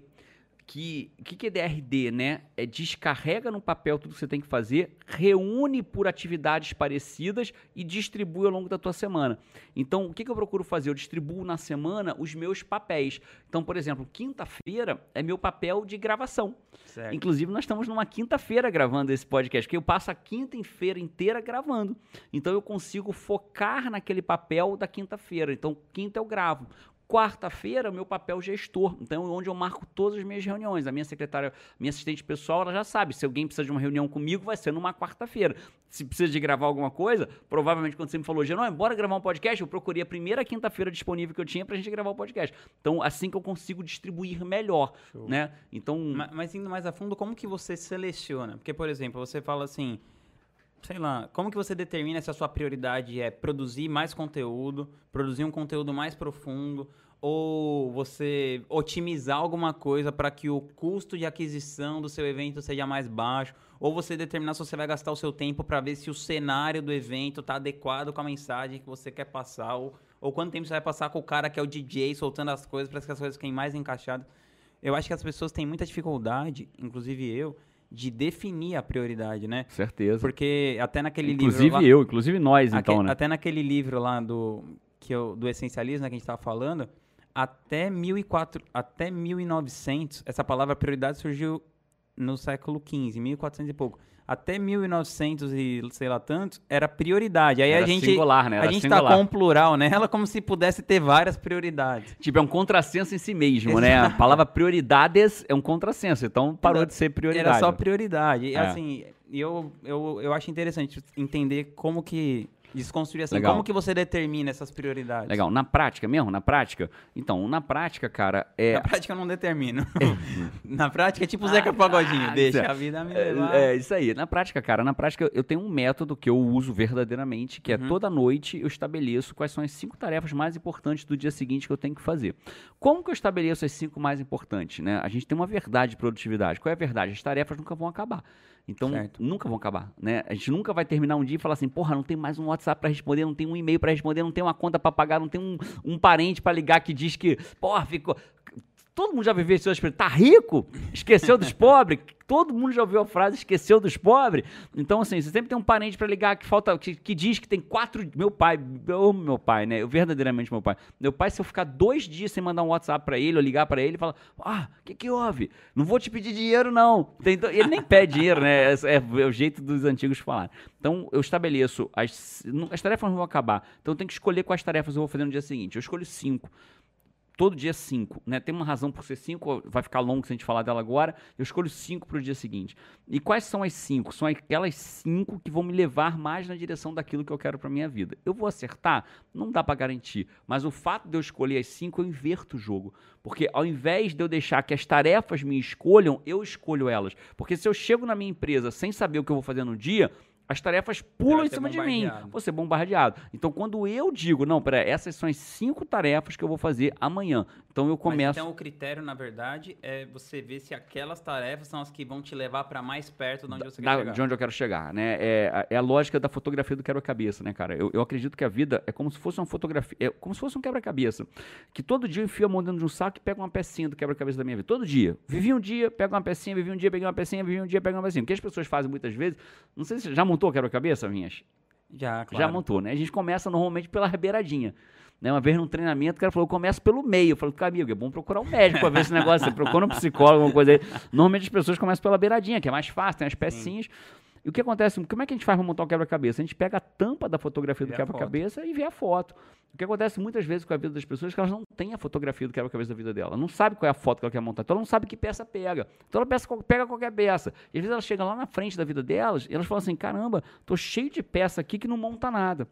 Speaker 2: que o que, que é DRD, né? É descarrega no papel tudo que você tem que fazer, reúne por atividades parecidas e distribui ao longo da tua semana. Então, o que, que eu procuro fazer? Eu distribuo na semana os meus papéis. Então, por exemplo, quinta-feira é meu papel de gravação. Certo. Inclusive, nós estamos numa quinta-feira gravando esse podcast, que eu passo a quinta-feira inteira gravando. Então, eu consigo focar naquele papel da quinta-feira. Então, quinta eu gravo. Quarta-feira, meu papel gestor. Então, onde eu marco todas as minhas reuniões. A minha secretária, minha assistente pessoal, ela já sabe. Se alguém precisa de uma reunião comigo, vai ser numa quarta-feira. Se precisa de gravar alguma coisa, provavelmente quando você me falou, Genô, bora gravar um podcast, eu procurei a primeira quinta-feira disponível que eu tinha pra gente gravar o podcast. Então, assim que eu consigo distribuir melhor, Show. né? Então...
Speaker 1: Mas, mas indo mais a fundo, como que você seleciona? Porque, por exemplo, você fala assim sei lá, como que você determina se a sua prioridade é produzir mais conteúdo, produzir um conteúdo mais profundo, ou você otimizar alguma coisa para que o custo de aquisição do seu evento seja mais baixo, ou você determinar se você vai gastar o seu tempo para ver se o cenário do evento está adequado com a mensagem que você quer passar, ou, ou quanto tempo você vai passar com o cara que é o DJ soltando as coisas para que as coisas fiquem mais encaixadas. Eu acho que as pessoas têm muita dificuldade, inclusive eu, de definir a prioridade, né?
Speaker 2: Certeza.
Speaker 1: Porque até naquele
Speaker 2: inclusive
Speaker 1: livro.
Speaker 2: Inclusive eu, inclusive nós, então, né?
Speaker 1: Até naquele livro lá do, que eu, do essencialismo né, que a gente estava falando, até, 1004, até 1900, essa palavra prioridade surgiu no século XV, 1400 e pouco até 1900 e sei lá tantos, era prioridade. Aí era a gente
Speaker 2: singular, né?
Speaker 1: Era a gente tá singular. tá com um plural nela como se pudesse ter várias prioridades.
Speaker 2: Tipo, é um contrassenso em si mesmo, Exato. né? A palavra prioridades é um contrassenso, então parou de ser prioridade.
Speaker 1: Era só prioridade. E é. assim, eu, eu, eu acho interessante entender como que Desconstruir assim, Legal. como que você determina essas prioridades?
Speaker 2: Legal, na prática mesmo, na prática? Então, na prática, cara, é...
Speaker 1: Na prática eu não determino. na prática é tipo o Zeca Pagodinho, ah, deixa a vida me levar.
Speaker 2: É, é, isso aí. Na prática, cara, na prática eu tenho um método que eu uso verdadeiramente, que é uhum. toda noite eu estabeleço quais são as cinco tarefas mais importantes do dia seguinte que eu tenho que fazer. Como que eu estabeleço as cinco mais importantes, né? A gente tem uma verdade de produtividade. Qual é a verdade? As tarefas nunca vão acabar. Então, certo. nunca vão acabar, né? A gente nunca vai terminar um dia e falar assim, porra, não tem mais um WhatsApp para responder, não tem um e-mail para responder, não tem uma conta para pagar, não tem um, um parente para ligar que diz que, porra, ficou todo mundo já viveu esse espírito. Tá rico? Esqueceu dos pobres? Todo mundo já ouviu a frase esqueceu dos pobres? Então, assim, você sempre tem um parente para ligar que falta, que, que, diz que tem quatro. Meu pai, eu amo meu pai, né? Eu verdadeiramente meu pai. Meu pai, se eu ficar dois dias sem mandar um WhatsApp para ele ou ligar para ele, fala: Ah, o que, que houve? Não vou te pedir dinheiro, não. Ele nem pede dinheiro, né? É, é, é o jeito dos antigos falar. Então, eu estabeleço. As, as tarefas não vão acabar. Então, eu tenho que escolher quais tarefas eu vou fazer no dia seguinte. Eu escolho cinco todo dia cinco, né? Tem uma razão por ser cinco, vai ficar longo se a gente falar dela agora. Eu escolho cinco para o dia seguinte. E quais são as cinco? São aquelas cinco que vão me levar mais na direção daquilo que eu quero para minha vida. Eu vou acertar? Não dá para garantir, mas o fato de eu escolher as cinco, eu inverto o jogo. Porque ao invés de eu deixar que as tarefas me escolham, eu escolho elas. Porque se eu chego na minha empresa sem saber o que eu vou fazer no dia, as tarefas pulam em cima de mim. Vou ser bombardeado. Então, quando eu digo, não, peraí, essas são as cinco tarefas que eu vou fazer amanhã. Então, eu começo. Mas,
Speaker 1: então, o critério, na verdade, é você ver se aquelas tarefas são as que vão te levar para mais perto de onde você da, quer chegar.
Speaker 2: De onde eu quero chegar, né? É, é a lógica da fotografia do quebra-cabeça, né, cara? Eu, eu acredito que a vida é como se fosse uma fotografia, é como se fosse um quebra-cabeça. Que todo dia eu enfio a mão dentro de um saco e pego uma pecinha do quebra-cabeça da minha vida. Todo dia. Vivi um dia, pego uma pecinha, vivi um dia, peguei uma pecinha, vivi um dia, pego uma pecinha. O que as pessoas fazem muitas vezes, não sei se já montou quebra-cabeça, Vinhas?
Speaker 1: Já,
Speaker 2: claro. Já montou, né? A gente começa normalmente pela beiradinha. Né? Uma vez num treinamento, o cara falou, eu começo pelo meio. Eu falei, amigo, é bom procurar um médico para ver esse negócio. Você procura um psicólogo, alguma coisa aí. Normalmente as pessoas começam pela beiradinha, que é mais fácil, tem as pecinhas. E o que acontece? Como é que a gente faz para montar um quebra-cabeça? A gente pega a tampa da fotografia do quebra-cabeça e vê a foto. O que acontece muitas vezes com a vida das pessoas é que elas não têm a fotografia do quebra-cabeça da vida dela. Não sabe qual é a foto que ela quer montar. Então ela não sabe que peça pega. Então ela peça, pega qualquer peça. E às vezes ela chega lá na frente da vida delas e elas falam assim: caramba, tô cheio de peça aqui que não monta nada.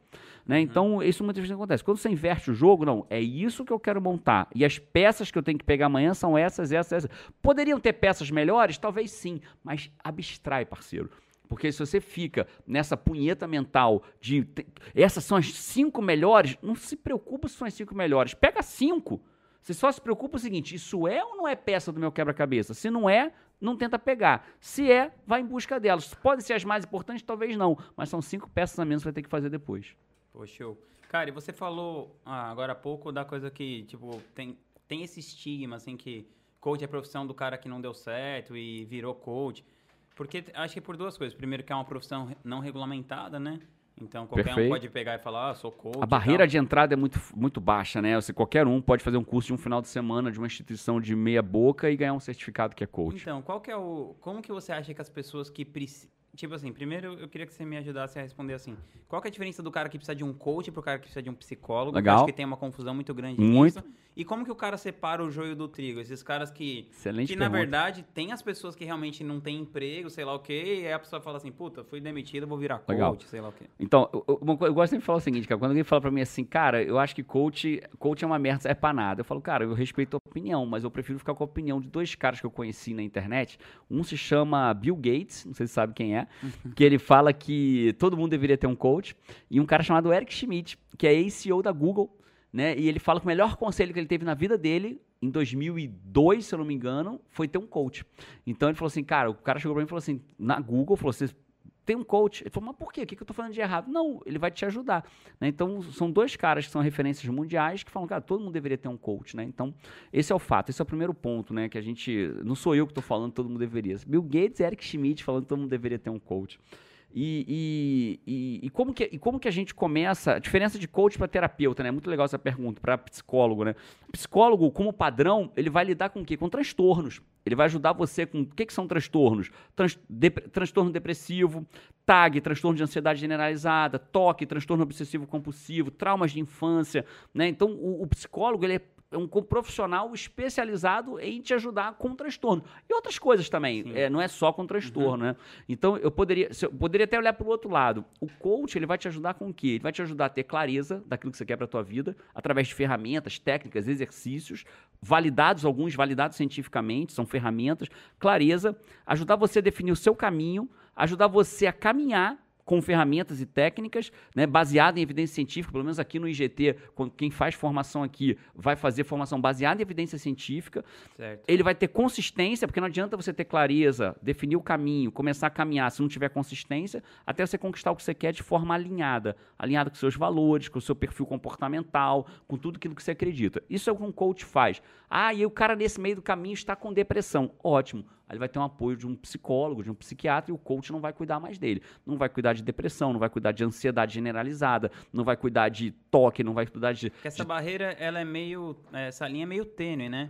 Speaker 2: Né? Uhum. Então isso muitas vezes acontece. Quando você inverte o jogo, não, é isso que eu quero montar. E as peças que eu tenho que pegar amanhã são essas, essas, essas. Poderiam ter peças melhores? Talvez sim, mas abstrai, parceiro. Porque se você fica nessa punheta mental de essas são as cinco melhores, não se preocupa se são as cinco melhores. Pega cinco. Você só se preocupa o seguinte: isso é ou não é peça do meu quebra-cabeça? Se não é, não tenta pegar. Se é, vai em busca delas. Podem ser as mais importantes, talvez não. Mas são cinco peças a menos que você vai ter que fazer depois.
Speaker 1: Poxa, show. Cara, e você falou ah, agora há pouco da coisa que, tipo, tem, tem esse estigma, assim, que coach é a profissão do cara que não deu certo e virou coach. Porque acho que por duas coisas. Primeiro, que é uma profissão não regulamentada, né? Então qualquer Perfeito. um pode pegar e falar, ah, sou coach.
Speaker 2: A barreira de entrada é muito, muito baixa, né? Você, qualquer um pode fazer um curso de um final de semana de uma instituição de meia boca e ganhar um certificado que é coach.
Speaker 1: Então, qual que é o. Como que você acha que as pessoas que precisam Tipo assim, primeiro eu queria que você me ajudasse a responder assim. Qual é a diferença do cara que precisa de um coach pro cara que precisa de um psicólogo?
Speaker 2: Legal. Eu
Speaker 1: acho que tem uma confusão muito grande
Speaker 2: muito. nisso.
Speaker 1: E como que o cara separa o joio do trigo? Esses caras que,
Speaker 2: Excelente
Speaker 1: que
Speaker 2: pergunta.
Speaker 1: na verdade, tem as pessoas que realmente não têm emprego, sei lá o quê, e aí a pessoa fala assim, puta, fui demitido, vou virar coach, Legal. sei lá o quê.
Speaker 2: Então, eu, eu, eu gosto sempre de falar o seguinte, cara, quando alguém fala pra mim assim, cara, eu acho que coach, coach é uma merda, é pra nada. Eu falo, cara, eu respeito a opinião, mas eu prefiro ficar com a opinião de dois caras que eu conheci na internet. Um se chama Bill Gates, não sei se sabe quem é, que ele fala que todo mundo deveria ter um coach, e um cara chamado Eric Schmidt, que é ex-CEO da Google, né? E ele fala que o melhor conselho que ele teve na vida dele, em 2002, se eu não me engano, foi ter um coach. Então ele falou assim, cara, o cara chegou para mim e falou assim, na Google, falou, você tem um coach. Ele falou, mas por quê? O que eu estou falando de errado? Não, ele vai te ajudar. Né? Então, são dois caras que são referências mundiais que falam, cara, todo mundo deveria ter um coach. Né? Então, esse é o fato, esse é o primeiro ponto, né? Que a gente. Não sou eu que estou falando, todo mundo deveria. Bill Gates e Eric Schmidt falando que todo mundo deveria ter um coach. E, e, e, como que, e como que a gente começa? A diferença de coach para terapeuta, né? Muito legal essa pergunta, para psicólogo, né? Psicólogo, como padrão, ele vai lidar com o quê? Com transtornos. Ele vai ajudar você com o que, que são transtornos? Trans, de, transtorno depressivo, TAG, transtorno de ansiedade generalizada, TOC, transtorno obsessivo compulsivo, traumas de infância, né? Então, o, o psicólogo, ele é é um profissional especializado em te ajudar com transtorno. E outras coisas também, é, não é só com transtorno, uhum. né? Então, eu poderia, eu poderia até olhar para o outro lado. O coach, ele vai te ajudar com o quê? Ele vai te ajudar a ter clareza daquilo que você quer para a tua vida, através de ferramentas, técnicas, exercícios, validados, alguns validados cientificamente, são ferramentas, clareza, ajudar você a definir o seu caminho, ajudar você a caminhar com ferramentas e técnicas, né, baseado em evidência científica, pelo menos aqui no IGT, quando quem faz formação aqui vai fazer formação baseada em evidência científica. Certo. Ele vai ter consistência, porque não adianta você ter clareza, definir o caminho, começar a caminhar se não tiver consistência, até você conquistar o que você quer de forma alinhada, alinhada com seus valores, com o seu perfil comportamental, com tudo aquilo que você acredita. Isso é o que um coach faz. Ah, e o cara nesse meio do caminho está com depressão. Ótimo. Aí ele vai ter um apoio de um psicólogo, de um psiquiatra, e o coach não vai cuidar mais dele. Não vai cuidar de depressão, não vai cuidar de ansiedade generalizada, não vai cuidar de toque, não vai cuidar de.
Speaker 1: Porque essa
Speaker 2: de...
Speaker 1: barreira, ela é meio. Essa linha é meio tênue, né?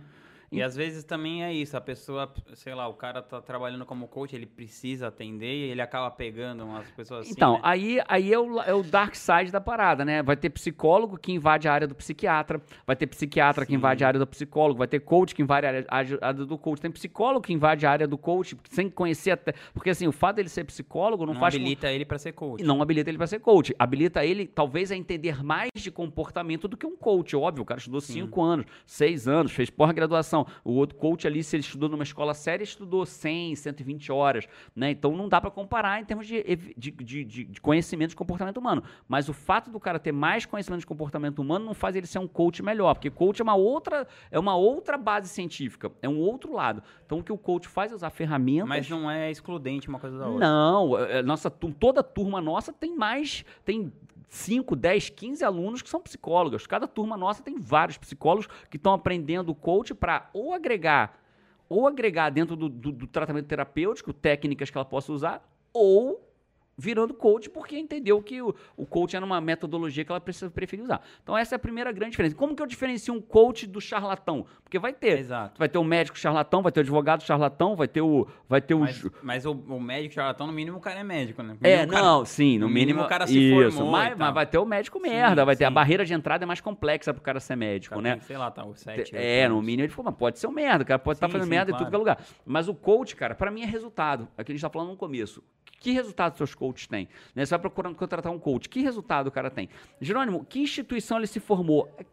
Speaker 1: E às vezes também é isso, a pessoa, sei lá, o cara tá trabalhando como coach, ele precisa atender e ele acaba pegando umas pessoas assim.
Speaker 2: Então,
Speaker 1: né?
Speaker 2: aí, aí é, o, é o dark side da parada, né? Vai ter psicólogo que invade a área do psiquiatra, vai ter psiquiatra Sim. que invade a área do psicólogo, vai ter coach que invade a área, a área, do coach, tem psicólogo que invade a área do coach sem conhecer até. Porque assim, o fato dele ser psicólogo não,
Speaker 1: não
Speaker 2: faz.
Speaker 1: habilita com... ele para ser coach.
Speaker 2: Não habilita ele para ser coach. Habilita ele, talvez, a entender mais de comportamento do que um coach. Óbvio, o cara estudou Sim. cinco anos, seis anos, fez pós-graduação. O outro coach coach ali, se ele estudou numa escola séria, estudou 100, 120 horas, né? Então não dá para comparar em termos de, de, de, de, conhecimento de comportamento humano. Mas o fato do cara ter mais conhecimento de comportamento humano não faz ele ser um coach melhor, porque coach é uma outra, é uma outra base científica, é um outro lado. Então o que o coach faz é usar ferramentas.
Speaker 1: Mas não é excludente uma coisa da outra.
Speaker 2: Não, é, é, nossa, toda turma nossa tem mais, tem 5, 10, 15 alunos que são psicólogos. Cada turma nossa tem vários psicólogos que estão aprendendo coach para ou agregar ou agregar dentro do, do, do, tratamento terapêutico técnicas que ela possa usar, ou virando coach porque entendeu que o, o coach era uma metodologia que ela precisa preferir usar. Então essa é a primeira grande diferença. Como que eu diferencio um coach do charlatão? Porque vai ter.
Speaker 1: Exato.
Speaker 2: Vai ter o médico charlatão, vai ter o advogado charlatão, vai ter o vai ter o
Speaker 1: Mas, mas o, o, médico charlatão no mínimo o cara é médico, né?
Speaker 2: É, não, sim, no,
Speaker 1: no
Speaker 2: mínimo,
Speaker 1: mínimo, o cara se isso, formou.
Speaker 2: Mas, mas, vai ter o médico merda, sim, vai ter a barreira de entrada é mais complexa pro cara ser médico,
Speaker 1: cara
Speaker 2: né?
Speaker 1: Tem, sei lá, tá o 7.
Speaker 2: É, no mínimo ele falou, mas pode ser um merda, o cara pode estar tá fazendo sim, merda claro. em tudo que é lugar. Mas o coach, cara, para mim é resultado. É o que a gente tá falando no começo. Que resultado seus coaches têm? Né? Você vai procurando contratar um coach. Que resultado o cara tem? Jerônimo, que instituição ele se formou? É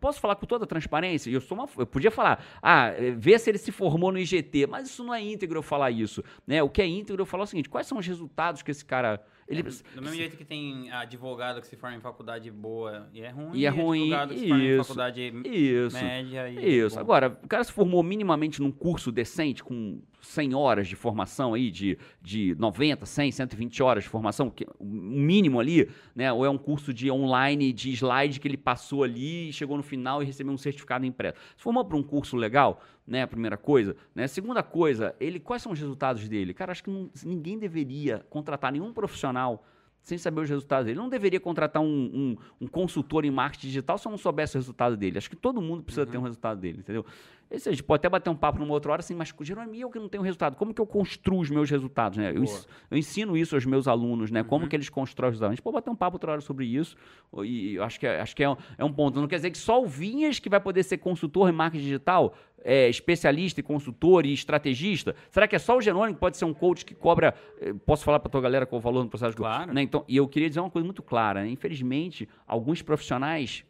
Speaker 2: posso falar com toda a transparência? Eu, sou uma, eu podia falar, ah, é, vê se ele se formou no IGT, mas isso não é íntegro eu falar isso. Né? O que é íntegro eu falar o seguinte: quais são os resultados que esse cara. Ele... É,
Speaker 1: do mesmo jeito que tem advogado que se forma em faculdade boa e é ruim,
Speaker 2: e é ruim,
Speaker 1: advogado que se forma em faculdade
Speaker 2: isso,
Speaker 1: média.
Speaker 2: E isso. Agora, o cara se formou minimamente num curso decente, com 100 horas de formação aí, de, de 90, 100, 120 horas de formação, que, o mínimo ali, né? Ou é um curso de online, de slide que ele passou ali, chegou no final e recebeu um certificado impresso. Se formou para um curso legal, né? A primeira coisa. Né? Segunda coisa, ele, quais são os resultados dele? Cara, acho que não, ninguém deveria contratar nenhum profissional sem saber os resultados dele. Ele não deveria contratar um, um, um, consultor em marketing digital se eu não soubesse o resultado dele. Acho que todo mundo precisa uhum. ter um resultado dele, entendeu? A gente pode até bater um papo numa outra hora assim, mas Jerônimo, eu que não tenho resultado. Como que eu construo os meus resultados? Né? Eu, eu, ensino isso aos meus alunos, né? Uhum. Como que eles constroem os resultados. A gente pode bater um papo outra hora sobre isso. E acho que, é, acho que é, um, é um ponto. Não quer dizer que só o Vinhas que vai poder ser consultor em marketing digital é, especialista e consultor e estrategista? Será que é só o Jerônimo que pode ser um coach que cobra? Eh, posso falar para tua galera qual o valor no processo
Speaker 1: claro.
Speaker 2: de né? então E eu queria dizer uma coisa muito clara. Né? Infelizmente, alguns profissionais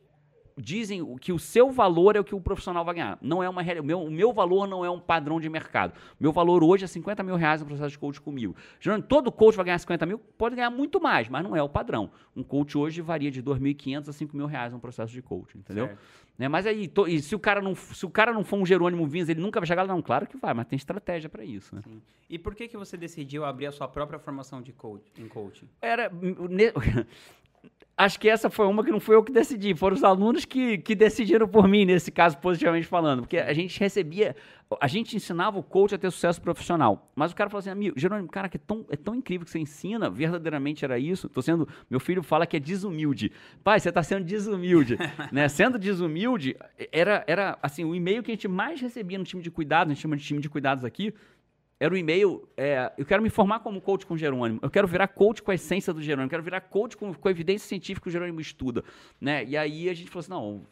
Speaker 2: dizem que o seu valor é o que o profissional vai ganhar. Não é uma o meu, o meu valor não é um padrão de mercado. Meu valor hoje é 50 mil reais no processo de coach comigo. Geralmente, todo coach vai ganhar 50 mil, pode ganhar muito mais, mas não é o padrão. Um coach hoje varia de 2.500 a 5 mil reais no processo de coach, entendeu? Né? Mas aí, e se o, cara não, se o cara não for um Jerônimo Vinhas, ele nunca vai chegar lá? Não, claro que vai, mas tem estratégia para isso. Né?
Speaker 1: E por que, que você decidiu abrir a sua própria formação de coach, em coaching?
Speaker 2: Era, acho que essa foi uma que não foi eu que decidi, foram os alunos que, que decidiram por mim, nesse caso, positivamente falando. Porque a gente recebia, a gente ensinava o coach a ter sucesso profissional. Mas o cara falou assim, amigo, Jerônimo, cara, que é tão, é tão incrível que você ensina, verdadeiramente era isso. Tô sendo, meu filho fala que é desumilde. Pai, você está sendo desumilde. né? Sendo desumilde, era, era assim, o e-mail que a gente mais recebia no time de cuidados, a gente chama de time de cuidados aqui, era o e-mail, é, eu quero me formar como coach com Jerônimo, eu quero virar coach com a essência do Jerônimo, eu quero virar coach com, com a evidência científica que o Jerônimo estuda, né? E aí a gente falou assim, não,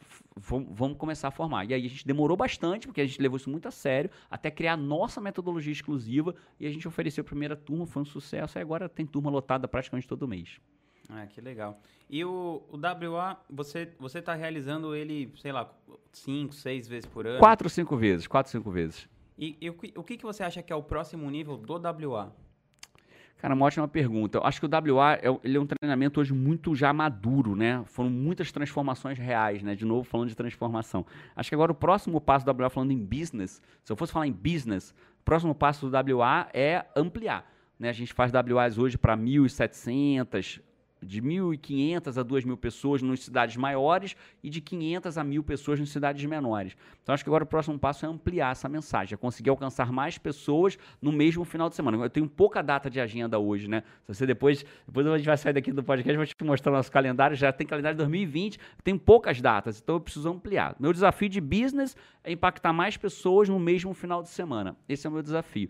Speaker 2: vamos começar a formar. E aí a gente demorou bastante, porque a gente levou isso muito a sério, até criar a nossa metodologia exclusiva, e a gente ofereceu a primeira turma, foi um sucesso, e agora tem turma lotada praticamente todo mês.
Speaker 1: Ah, que legal. E o, o WA, você você está realizando ele, sei lá, cinco, seis vezes por ano?
Speaker 2: Quatro, cinco vezes, quatro, cinco vezes.
Speaker 1: E, e o, que, o que, que você acha que é o próximo nível do WA?
Speaker 2: Cara, uma ótima pergunta. Eu acho que o WA é, ele é um treinamento hoje muito já maduro, né? Foram muitas transformações reais, né? De novo, falando de transformação. Acho que agora o próximo passo do WA, falando em business, se eu fosse falar em business, o próximo passo do WA é ampliar. Né? A gente faz WAs hoje para 1.700, de 1.500 a 2.000 pessoas nas cidades maiores e de 500 a 1.000 pessoas nas cidades menores. Então, acho que agora o próximo passo é ampliar essa mensagem, é conseguir alcançar mais pessoas no mesmo final de semana. Eu tenho pouca data de agenda hoje, né? Se você depois, depois a gente vai sair daqui do podcast, vou te mostrar o nosso calendário, já tem calendário de 2020, tem poucas datas, então eu preciso ampliar. Meu desafio de business é impactar mais pessoas no mesmo final de semana. Esse é o meu desafio.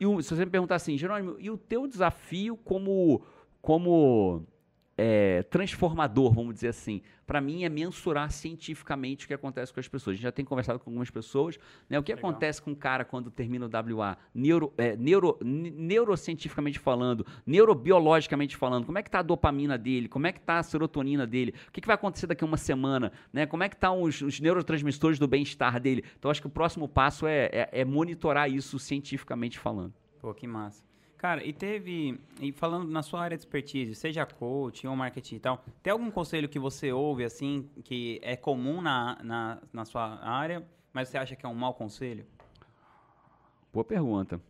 Speaker 2: E se você me perguntar assim, Jerônimo, e o teu desafio como como é, transformador, vamos dizer assim, para mim é mensurar cientificamente o que acontece com as pessoas. A gente já tem conversado com algumas pessoas, né? O que Legal. acontece com o cara quando termina o WA, neuro, é, neuro, neurocientificamente falando, neurobiologicamente falando, como é que está a dopamina dele, como é que está a serotonina dele, o que, que, vai acontecer daqui a uma semana, né? Como é que estão tá os, os, neurotransmissores do bem-estar dele. Então, acho que o próximo passo é, é, é monitorar isso cientificamente falando.
Speaker 1: Pô, que massa. Cara, e teve, e falando na sua área de expertise, seja coach ou marketing e tal, tem algum conselho que você ouve, assim, que é comum na, na, na sua área, mas você acha que é um mau conselho?
Speaker 2: Boa pergunta.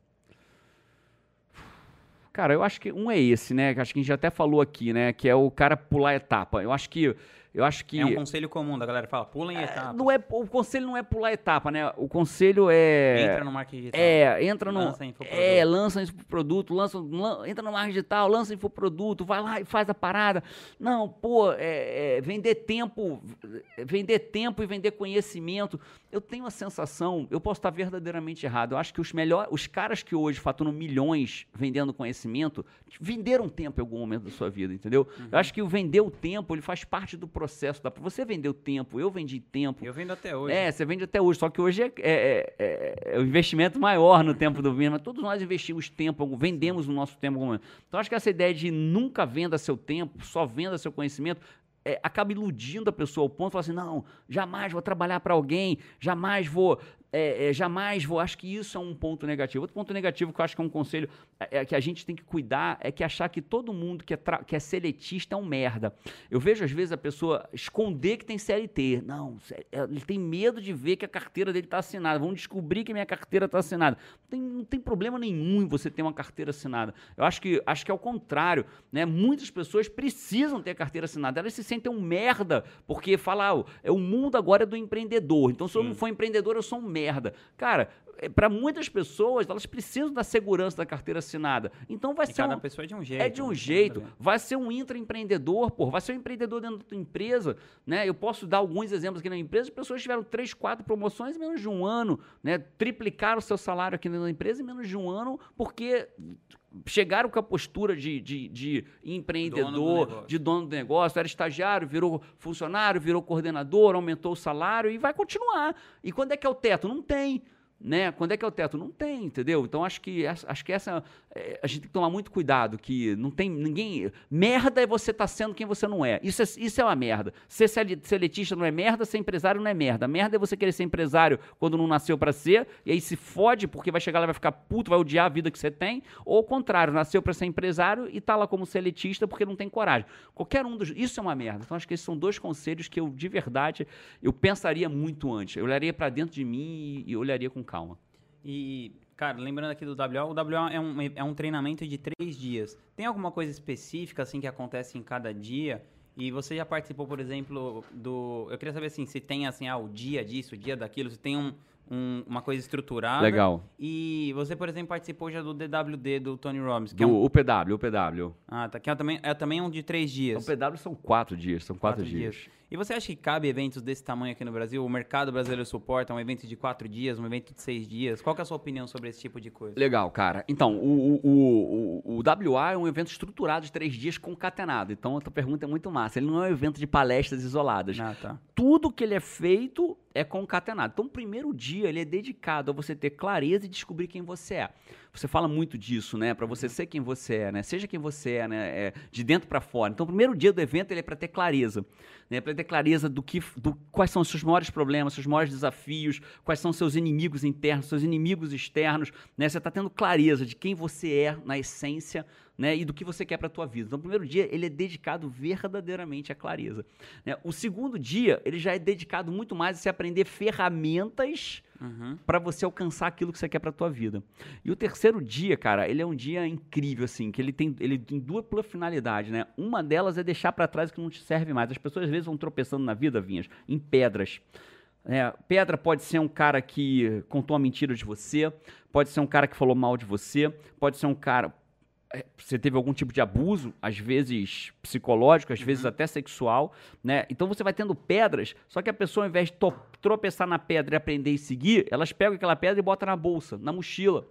Speaker 2: Cara, eu acho que um é esse, né? Acho que a gente já até falou aqui, né? Que é o cara pular etapa. Eu acho que eu acho que.
Speaker 1: É um conselho comum da galera fala, pula em é, etapa.
Speaker 2: Não é, o conselho não é pular etapa, né? O conselho é.
Speaker 1: Entra no marketing digital.
Speaker 2: É, entra no. Lança infoproduto. É, lança infoproduto, lança, lan, entra no marketing digital, lança infoproduto, vai lá e faz a parada. Não, pô, é, é, vender tempo, vender tempo e vender conhecimento. Eu tenho a sensação, eu posso estar verdadeiramente errado. Eu acho que os melhores, os caras que hoje faturam milhões vendendo conhecimento, venderam tempo em algum momento da sua vida, entendeu? Uhum. Eu acho que o vender o tempo, ele faz parte do processo processo. Da... Você vendeu tempo, eu vendi tempo.
Speaker 1: Eu vendo até hoje.
Speaker 2: É, você vende até hoje. Só que hoje é, é, é, é o investimento maior no tempo do vinho. Todos nós investimos tempo, vendemos o nosso tempo. Então, acho que essa ideia de nunca venda seu tempo, só venda seu conhecimento, é, acaba iludindo a pessoa ao ponto de falar assim: não, jamais vou trabalhar para alguém, jamais vou é, é, jamais vou. Acho que isso é um ponto negativo. Outro ponto negativo que eu acho que é um conselho é, é que a gente tem que cuidar é que achar que todo mundo que é, que é seletista é um merda. Eu vejo às vezes a pessoa esconder que tem CLT. Não, é, ele tem medo de ver que a carteira dele está assinada. Vão descobrir que minha carteira está assinada. Não tem, não tem problema nenhum em você ter uma carteira assinada. Eu acho que acho que é o contrário. Né? Muitas pessoas precisam ter carteira assinada. Elas se sentem um merda porque falam, ah, é o mundo agora é do empreendedor. Então se Sim. eu não for empreendedor eu sou um merda merda. Cara, é, para muitas pessoas, elas precisam da segurança da carteira assinada. Então vai e ser
Speaker 1: cada
Speaker 2: um,
Speaker 1: pessoa é de um jeito.
Speaker 2: É de um né? jeito. Vai ser um intraempreendedor, pô, vai ser um empreendedor dentro da tua empresa, né? Eu posso dar alguns exemplos aqui na empresa, as pessoas tiveram três, quatro promoções em menos de um ano, né? Triplicaram o seu salário aqui na empresa em menos de um ano, porque chegaram com a postura de, de, de empreendedor, dono de dono do negócio, era estagiário, virou funcionário, virou coordenador, aumentou o salário e vai continuar. E quando é que é o teto? Não tem né? Quando é que é o teto? Não tem, entendeu? Então acho que acho que essa é, a gente tem que tomar muito cuidado que não tem ninguém. Merda é você estar tá sendo quem você não é. Isso é, isso é uma merda. Ser seletista não é merda, ser empresário não é merda. Merda é você querer ser empresário quando não nasceu para ser e aí se fode porque vai chegar lá vai ficar puto, vai odiar a vida que você tem, ou o contrário, nasceu para ser empresário e tá lá como seletista porque não tem coragem. Qualquer um dos isso é uma merda. Então acho que esses são dois conselhos que eu de verdade eu pensaria muito antes. Eu olharia para dentro de mim e, e olharia com calma.
Speaker 1: E, cara, lembrando aqui do WA, o WA é um, é um treinamento de três dias. Tem alguma coisa específica, assim, que acontece em cada dia? E você já participou, por exemplo, do... Eu queria saber, assim, se tem, assim, ah, o dia disso, o dia daquilo, se tem um, um, uma coisa estruturada.
Speaker 2: Legal.
Speaker 1: E você, por exemplo, participou já do DWD do Tony Robbins.
Speaker 2: Que do é um... UPW, UPW.
Speaker 1: Ah, tá. Que é também, é também um de três dias.
Speaker 2: O PW são quatro dias, são quatro, quatro dias. dias.
Speaker 1: E você acha que cabe eventos desse tamanho aqui no Brasil? O mercado brasileiro suporta um evento de quatro dias, um evento de seis dias? Qual é a sua opinião sobre esse tipo de coisa?
Speaker 2: Legal, cara. Então, o, o, o, o WA é um evento estruturado de três dias concatenado. Então, a tua pergunta é muito massa. Ele não é um evento de palestras isoladas.
Speaker 1: Ah, tá.
Speaker 2: Tudo que ele é feito é concatenado. Então, o primeiro dia ele é dedicado a você ter clareza e descobrir quem você é. Você fala muito disso, né? Para você ser quem você é, né? Seja quem você é, né? É, de dentro para fora. Então, o primeiro dia do evento ele é para ter clareza, né? Para ter clareza do que, do quais são os seus maiores problemas, seus maiores desafios, quais são seus inimigos internos, seus inimigos externos, né? Você está tendo clareza de quem você é na essência né, e do que você quer para a tua vida. Então, o primeiro dia ele é dedicado verdadeiramente à clareza. Né? O segundo dia ele já é dedicado muito mais a se aprender ferramentas uhum. para você alcançar aquilo que você quer para tua vida. E o terceiro dia, cara, ele é um dia incrível assim, que ele tem ele tem dupla finalidade, né? Uma delas é deixar para trás o que não te serve mais. As pessoas às vezes vão tropeçando na vida, vinhas, em pedras. É, pedra pode ser um cara que contou uma mentira de você, pode ser um cara que falou mal de você, pode ser um cara, você teve algum tipo de abuso, às vezes psicológico, às uhum. vezes até sexual, né? Então você vai tendo pedras, só que a pessoa, ao invés de tropeçar na pedra e aprender e seguir, elas pegam aquela pedra e botam na bolsa, na mochila.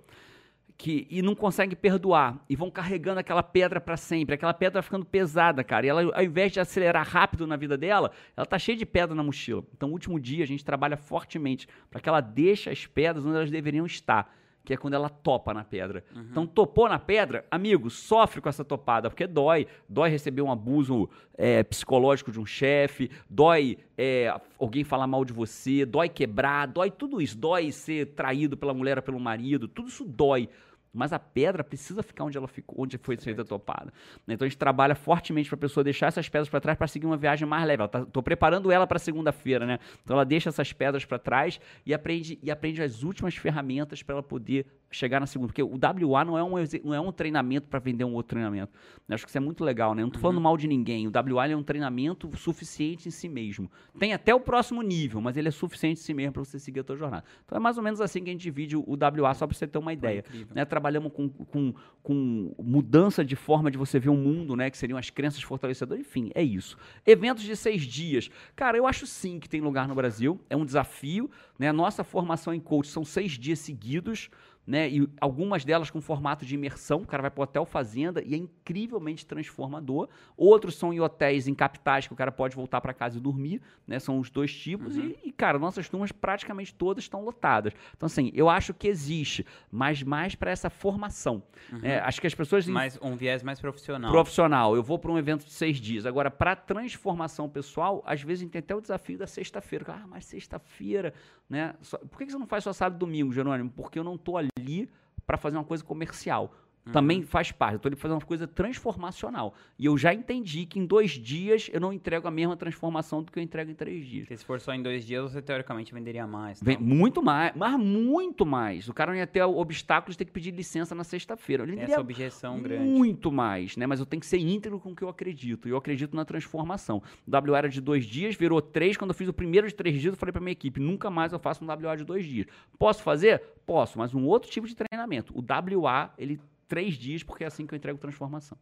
Speaker 2: Que, e não conseguem perdoar e vão carregando aquela pedra para sempre. Aquela pedra vai ficando pesada, cara. E ela, ao invés de acelerar rápido na vida dela, ela tá cheia de pedra na mochila. Então, no último dia, a gente trabalha fortemente para que ela deixe as pedras onde elas deveriam estar que é quando ela topa na pedra. Uhum. Então, topou na pedra, amigo, sofre com essa topada, porque dói. Dói receber um abuso é, psicológico de um chefe, dói é, alguém falar mal de você, dói quebrar, dói tudo isso. Dói ser traído pela mulher ou pelo marido, tudo isso dói. Mas a pedra precisa ficar onde ela ficou, onde foi feita topada. Então a gente trabalha fortemente para a pessoa deixar essas pedras para trás para seguir uma viagem mais leve. Estou tá, preparando ela para segunda-feira, né? Então ela deixa essas pedras para trás e aprende e aprende as últimas ferramentas para ela poder chegar na segunda. Porque o WA não é um, não é um treinamento para vender um outro treinamento. Eu acho que isso é muito legal, né? Não estou falando uhum. mal de ninguém. O WA é um treinamento suficiente em si mesmo. Tem até o próximo nível, mas ele é suficiente em si mesmo para você seguir a sua jornada. Então é mais ou menos assim que a gente divide o WA, só para você ter uma ideia. Né? Trabalhamos com, com, com mudança de forma de você ver o mundo, né? Que seriam as crenças fortalecedoras. Enfim, é isso. Eventos de seis dias. Cara, eu acho sim que tem lugar no Brasil. É um desafio. Né? Nossa formação em coach são seis dias seguidos né? E algumas delas com formato de imersão, o cara vai para o hotel fazenda e é incrivelmente transformador. Outros são em hotéis em capitais que o cara pode voltar para casa e dormir, né? São os dois tipos uhum. e, e, cara, nossas turmas praticamente todas estão lotadas. Então assim, eu acho que existe, mas mais para essa formação. Uhum. É, acho que as pessoas
Speaker 1: mais um viés mais profissional.
Speaker 2: Profissional. Eu vou para um evento de seis dias. Agora para transformação pessoal, às vezes a gente tem até o desafio da sexta-feira. Ah, mas sexta-feira, né? Por que você não faz só sábado e domingo, Jerônimo? Porque eu não tô ali ali para fazer uma coisa comercial. Uhum. Também faz parte. Eu estou ali fazendo uma coisa transformacional. E eu já entendi que em dois dias eu não entrego a mesma transformação do que eu entrego em três dias. Porque
Speaker 1: se for só em dois dias, você teoricamente venderia mais.
Speaker 2: Vem, muito mais, mas muito mais. O cara não ia ter o obstáculo de ter que pedir licença na sexta-feira.
Speaker 1: Essa objeção
Speaker 2: muito
Speaker 1: grande.
Speaker 2: Muito mais, né? Mas eu tenho que ser íntegro com o que eu acredito. E eu acredito na transformação. O WA era de dois dias, virou três. Quando eu fiz o primeiro de três dias, eu falei para minha equipe: nunca mais eu faço um WA de dois dias. Posso fazer? Posso, mas um outro tipo de treinamento. O WA, ele três dias, porque é assim que eu entrego transformação.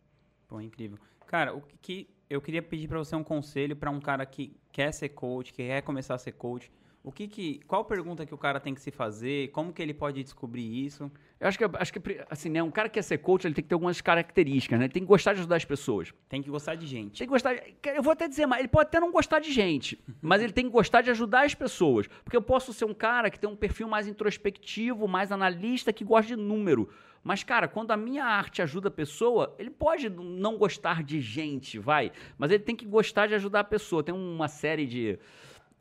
Speaker 1: Pô, incrível. Cara, o que eu queria pedir para você um conselho para um cara que quer ser coach, que quer começar a ser coach. O que que, qual pergunta que o cara tem que se fazer? Como que ele pode descobrir isso?
Speaker 2: Eu acho que, acho que assim, né, um cara que quer ser coach, ele tem que ter algumas características, né? Ele tem que gostar de ajudar as pessoas.
Speaker 1: Tem que gostar de gente.
Speaker 2: Tem que gostar, de, eu vou até dizer, mas ele pode até não gostar de gente, mas ele tem que gostar de ajudar as pessoas, porque eu posso ser um cara que tem um perfil mais introspectivo, mais analista, que gosta de número. Mas, cara, quando a minha arte ajuda a pessoa, ele pode não gostar de gente, vai. Mas ele tem que gostar de ajudar a pessoa. Tem uma série de.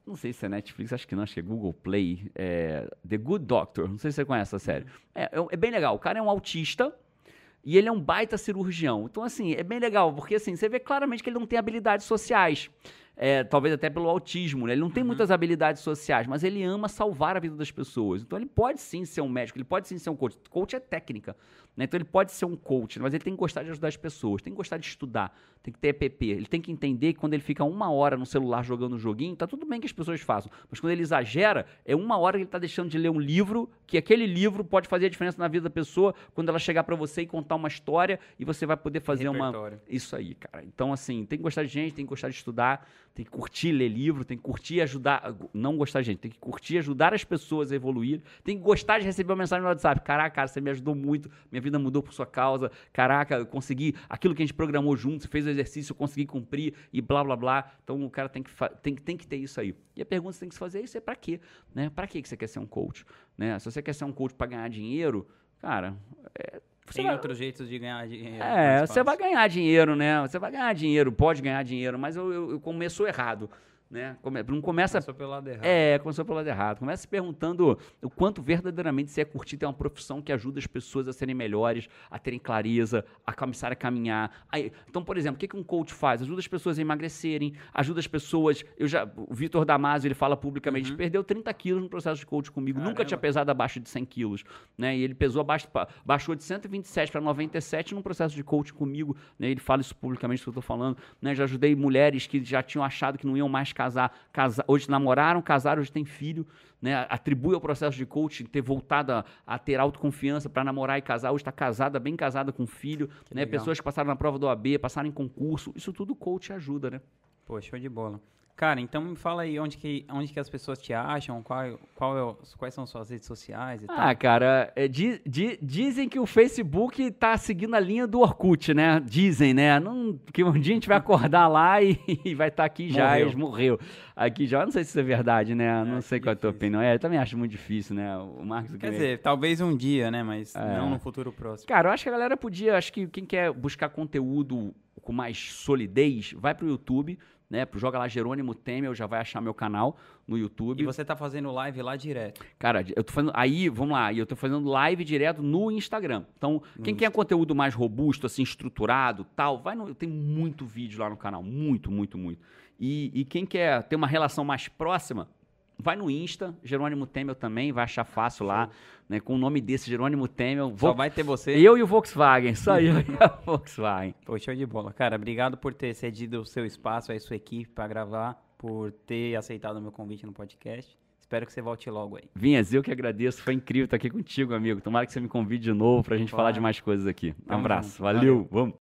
Speaker 2: Não sei se é Netflix, acho que não, acho que é Google Play. É The Good Doctor. Não sei se você conhece essa série. É, é, é bem legal. O cara é um autista. E ele é um baita cirurgião. Então, assim, é bem legal, porque assim, você vê claramente que ele não tem habilidades sociais é, talvez até pelo autismo, né? Ele não tem uhum. muitas habilidades sociais, mas ele ama salvar a vida das pessoas. Então ele pode sim ser um médico, ele pode sim ser um coach. Coach é técnica, né? Então ele pode ser um coach, mas ele tem que gostar de ajudar as pessoas, tem que gostar de estudar, tem que ter EPP. Ele tem que entender que quando ele fica uma hora no celular jogando um joguinho, tá tudo bem que as pessoas façam, mas quando ele exagera, é uma hora que ele tá deixando de ler um livro, que aquele livro pode fazer a diferença na vida da pessoa quando ela chegar para você e contar uma história e você vai poder fazer Repertório. uma isso aí, cara. Então assim, tem que gostar de gente, tem que gostar de estudar tem que curtir ler livro, tem que curtir ajudar, não gostar gente, tem que curtir ajudar as pessoas a evoluir, tem que gostar de receber uma mensagem no WhatsApp, caraca, cara, você me ajudou muito, minha vida mudou por sua causa, caraca, eu consegui aquilo que a gente programou junto, você fez o exercício, eu consegui cumprir e blá blá blá. Então o cara tem que, tem, tem que ter isso aí. E a pergunta que você tem que se fazer é isso é para quê? Né? Para que você quer ser um coach? Né? Se você quer ser um coach para ganhar dinheiro, cara, é,
Speaker 1: tem vai... outros jeitos de ganhar dinheiro.
Speaker 2: É, você vai ganhar dinheiro, né? Você vai ganhar dinheiro, pode ganhar dinheiro, mas eu, eu, eu começo errado. Né? Come, não começa.
Speaker 1: Começou pelo lado errado.
Speaker 2: É, começou pelo lado errado. Começa se perguntando o quanto verdadeiramente você é curtir ter uma profissão que ajuda as pessoas a serem melhores, a terem clareza, a começar a caminhar. Aí, então, por exemplo, o que, que um coach faz? Ajuda as pessoas a emagrecerem, ajuda as pessoas. Eu já, o Vitor Damasio, ele fala publicamente, uhum. perdeu 30 quilos no processo de coach comigo. Caramba. Nunca tinha pesado abaixo de 100 quilos. Né? E ele pesou abaixo, baixou de 127 para 97 num processo de coach comigo. Né? Ele fala isso publicamente que eu estou falando. Né? Já ajudei mulheres que já tinham achado que não iam mais casar, casa, hoje namoraram, casaram, hoje têm filho, né? Atribui ao processo de coaching ter voltado a, a ter autoconfiança para namorar e casar, hoje está casada, bem casada com filho, né? Pessoas que passaram na prova do OAB, passaram em concurso, isso tudo coach ajuda, né?
Speaker 1: Pô, show de bola. Cara, então me fala aí onde que, onde que as pessoas te acham, qual, qual é, quais são suas redes sociais e
Speaker 2: ah, tal. Ah, cara, é, di, di, dizem que o Facebook tá seguindo a linha do Orkut, né? Dizem, né? Não, que um dia a gente vai acordar lá e, e vai estar tá aqui já, morreu. morreu. Aqui já, não sei se isso é verdade, né? É, não sei qual é a tua opinião. É, eu também acho muito difícil, né? O Marcos
Speaker 1: Quer dizer, talvez um dia, né? Mas é. não no futuro próximo.
Speaker 2: Cara, eu acho que a galera podia, acho que quem quer buscar conteúdo com mais solidez, vai pro YouTube né? Joga lá Jerônimo Temer, já vai achar meu canal no YouTube.
Speaker 1: E você tá fazendo live lá direto?
Speaker 2: Cara, eu tô fazendo. Aí, vamos lá, eu tô fazendo live direto no Instagram. Então, no quem quer conteúdo mais robusto, assim, estruturado, tal, vai no. Tem muito vídeo lá no canal. Muito, muito, muito. E, e quem quer ter uma relação mais próxima, Vai no Insta, Jerônimo Temel também, vai achar fácil lá, né? Com o nome desse, Jerônimo Temel.
Speaker 1: Só vai ter você.
Speaker 2: Eu e o Volkswagen, só eu e a Volkswagen.
Speaker 1: Pô, show de bola. Cara, obrigado por ter cedido o seu espaço, a sua equipe para gravar, por ter aceitado o meu convite no podcast. Espero que você volte logo aí.
Speaker 2: Vinhas, eu que agradeço. Foi incrível estar aqui contigo, amigo. Tomara que você me convide de novo para a gente falar de mais coisas aqui. Um abraço. Valeu. Valeu. Vamos.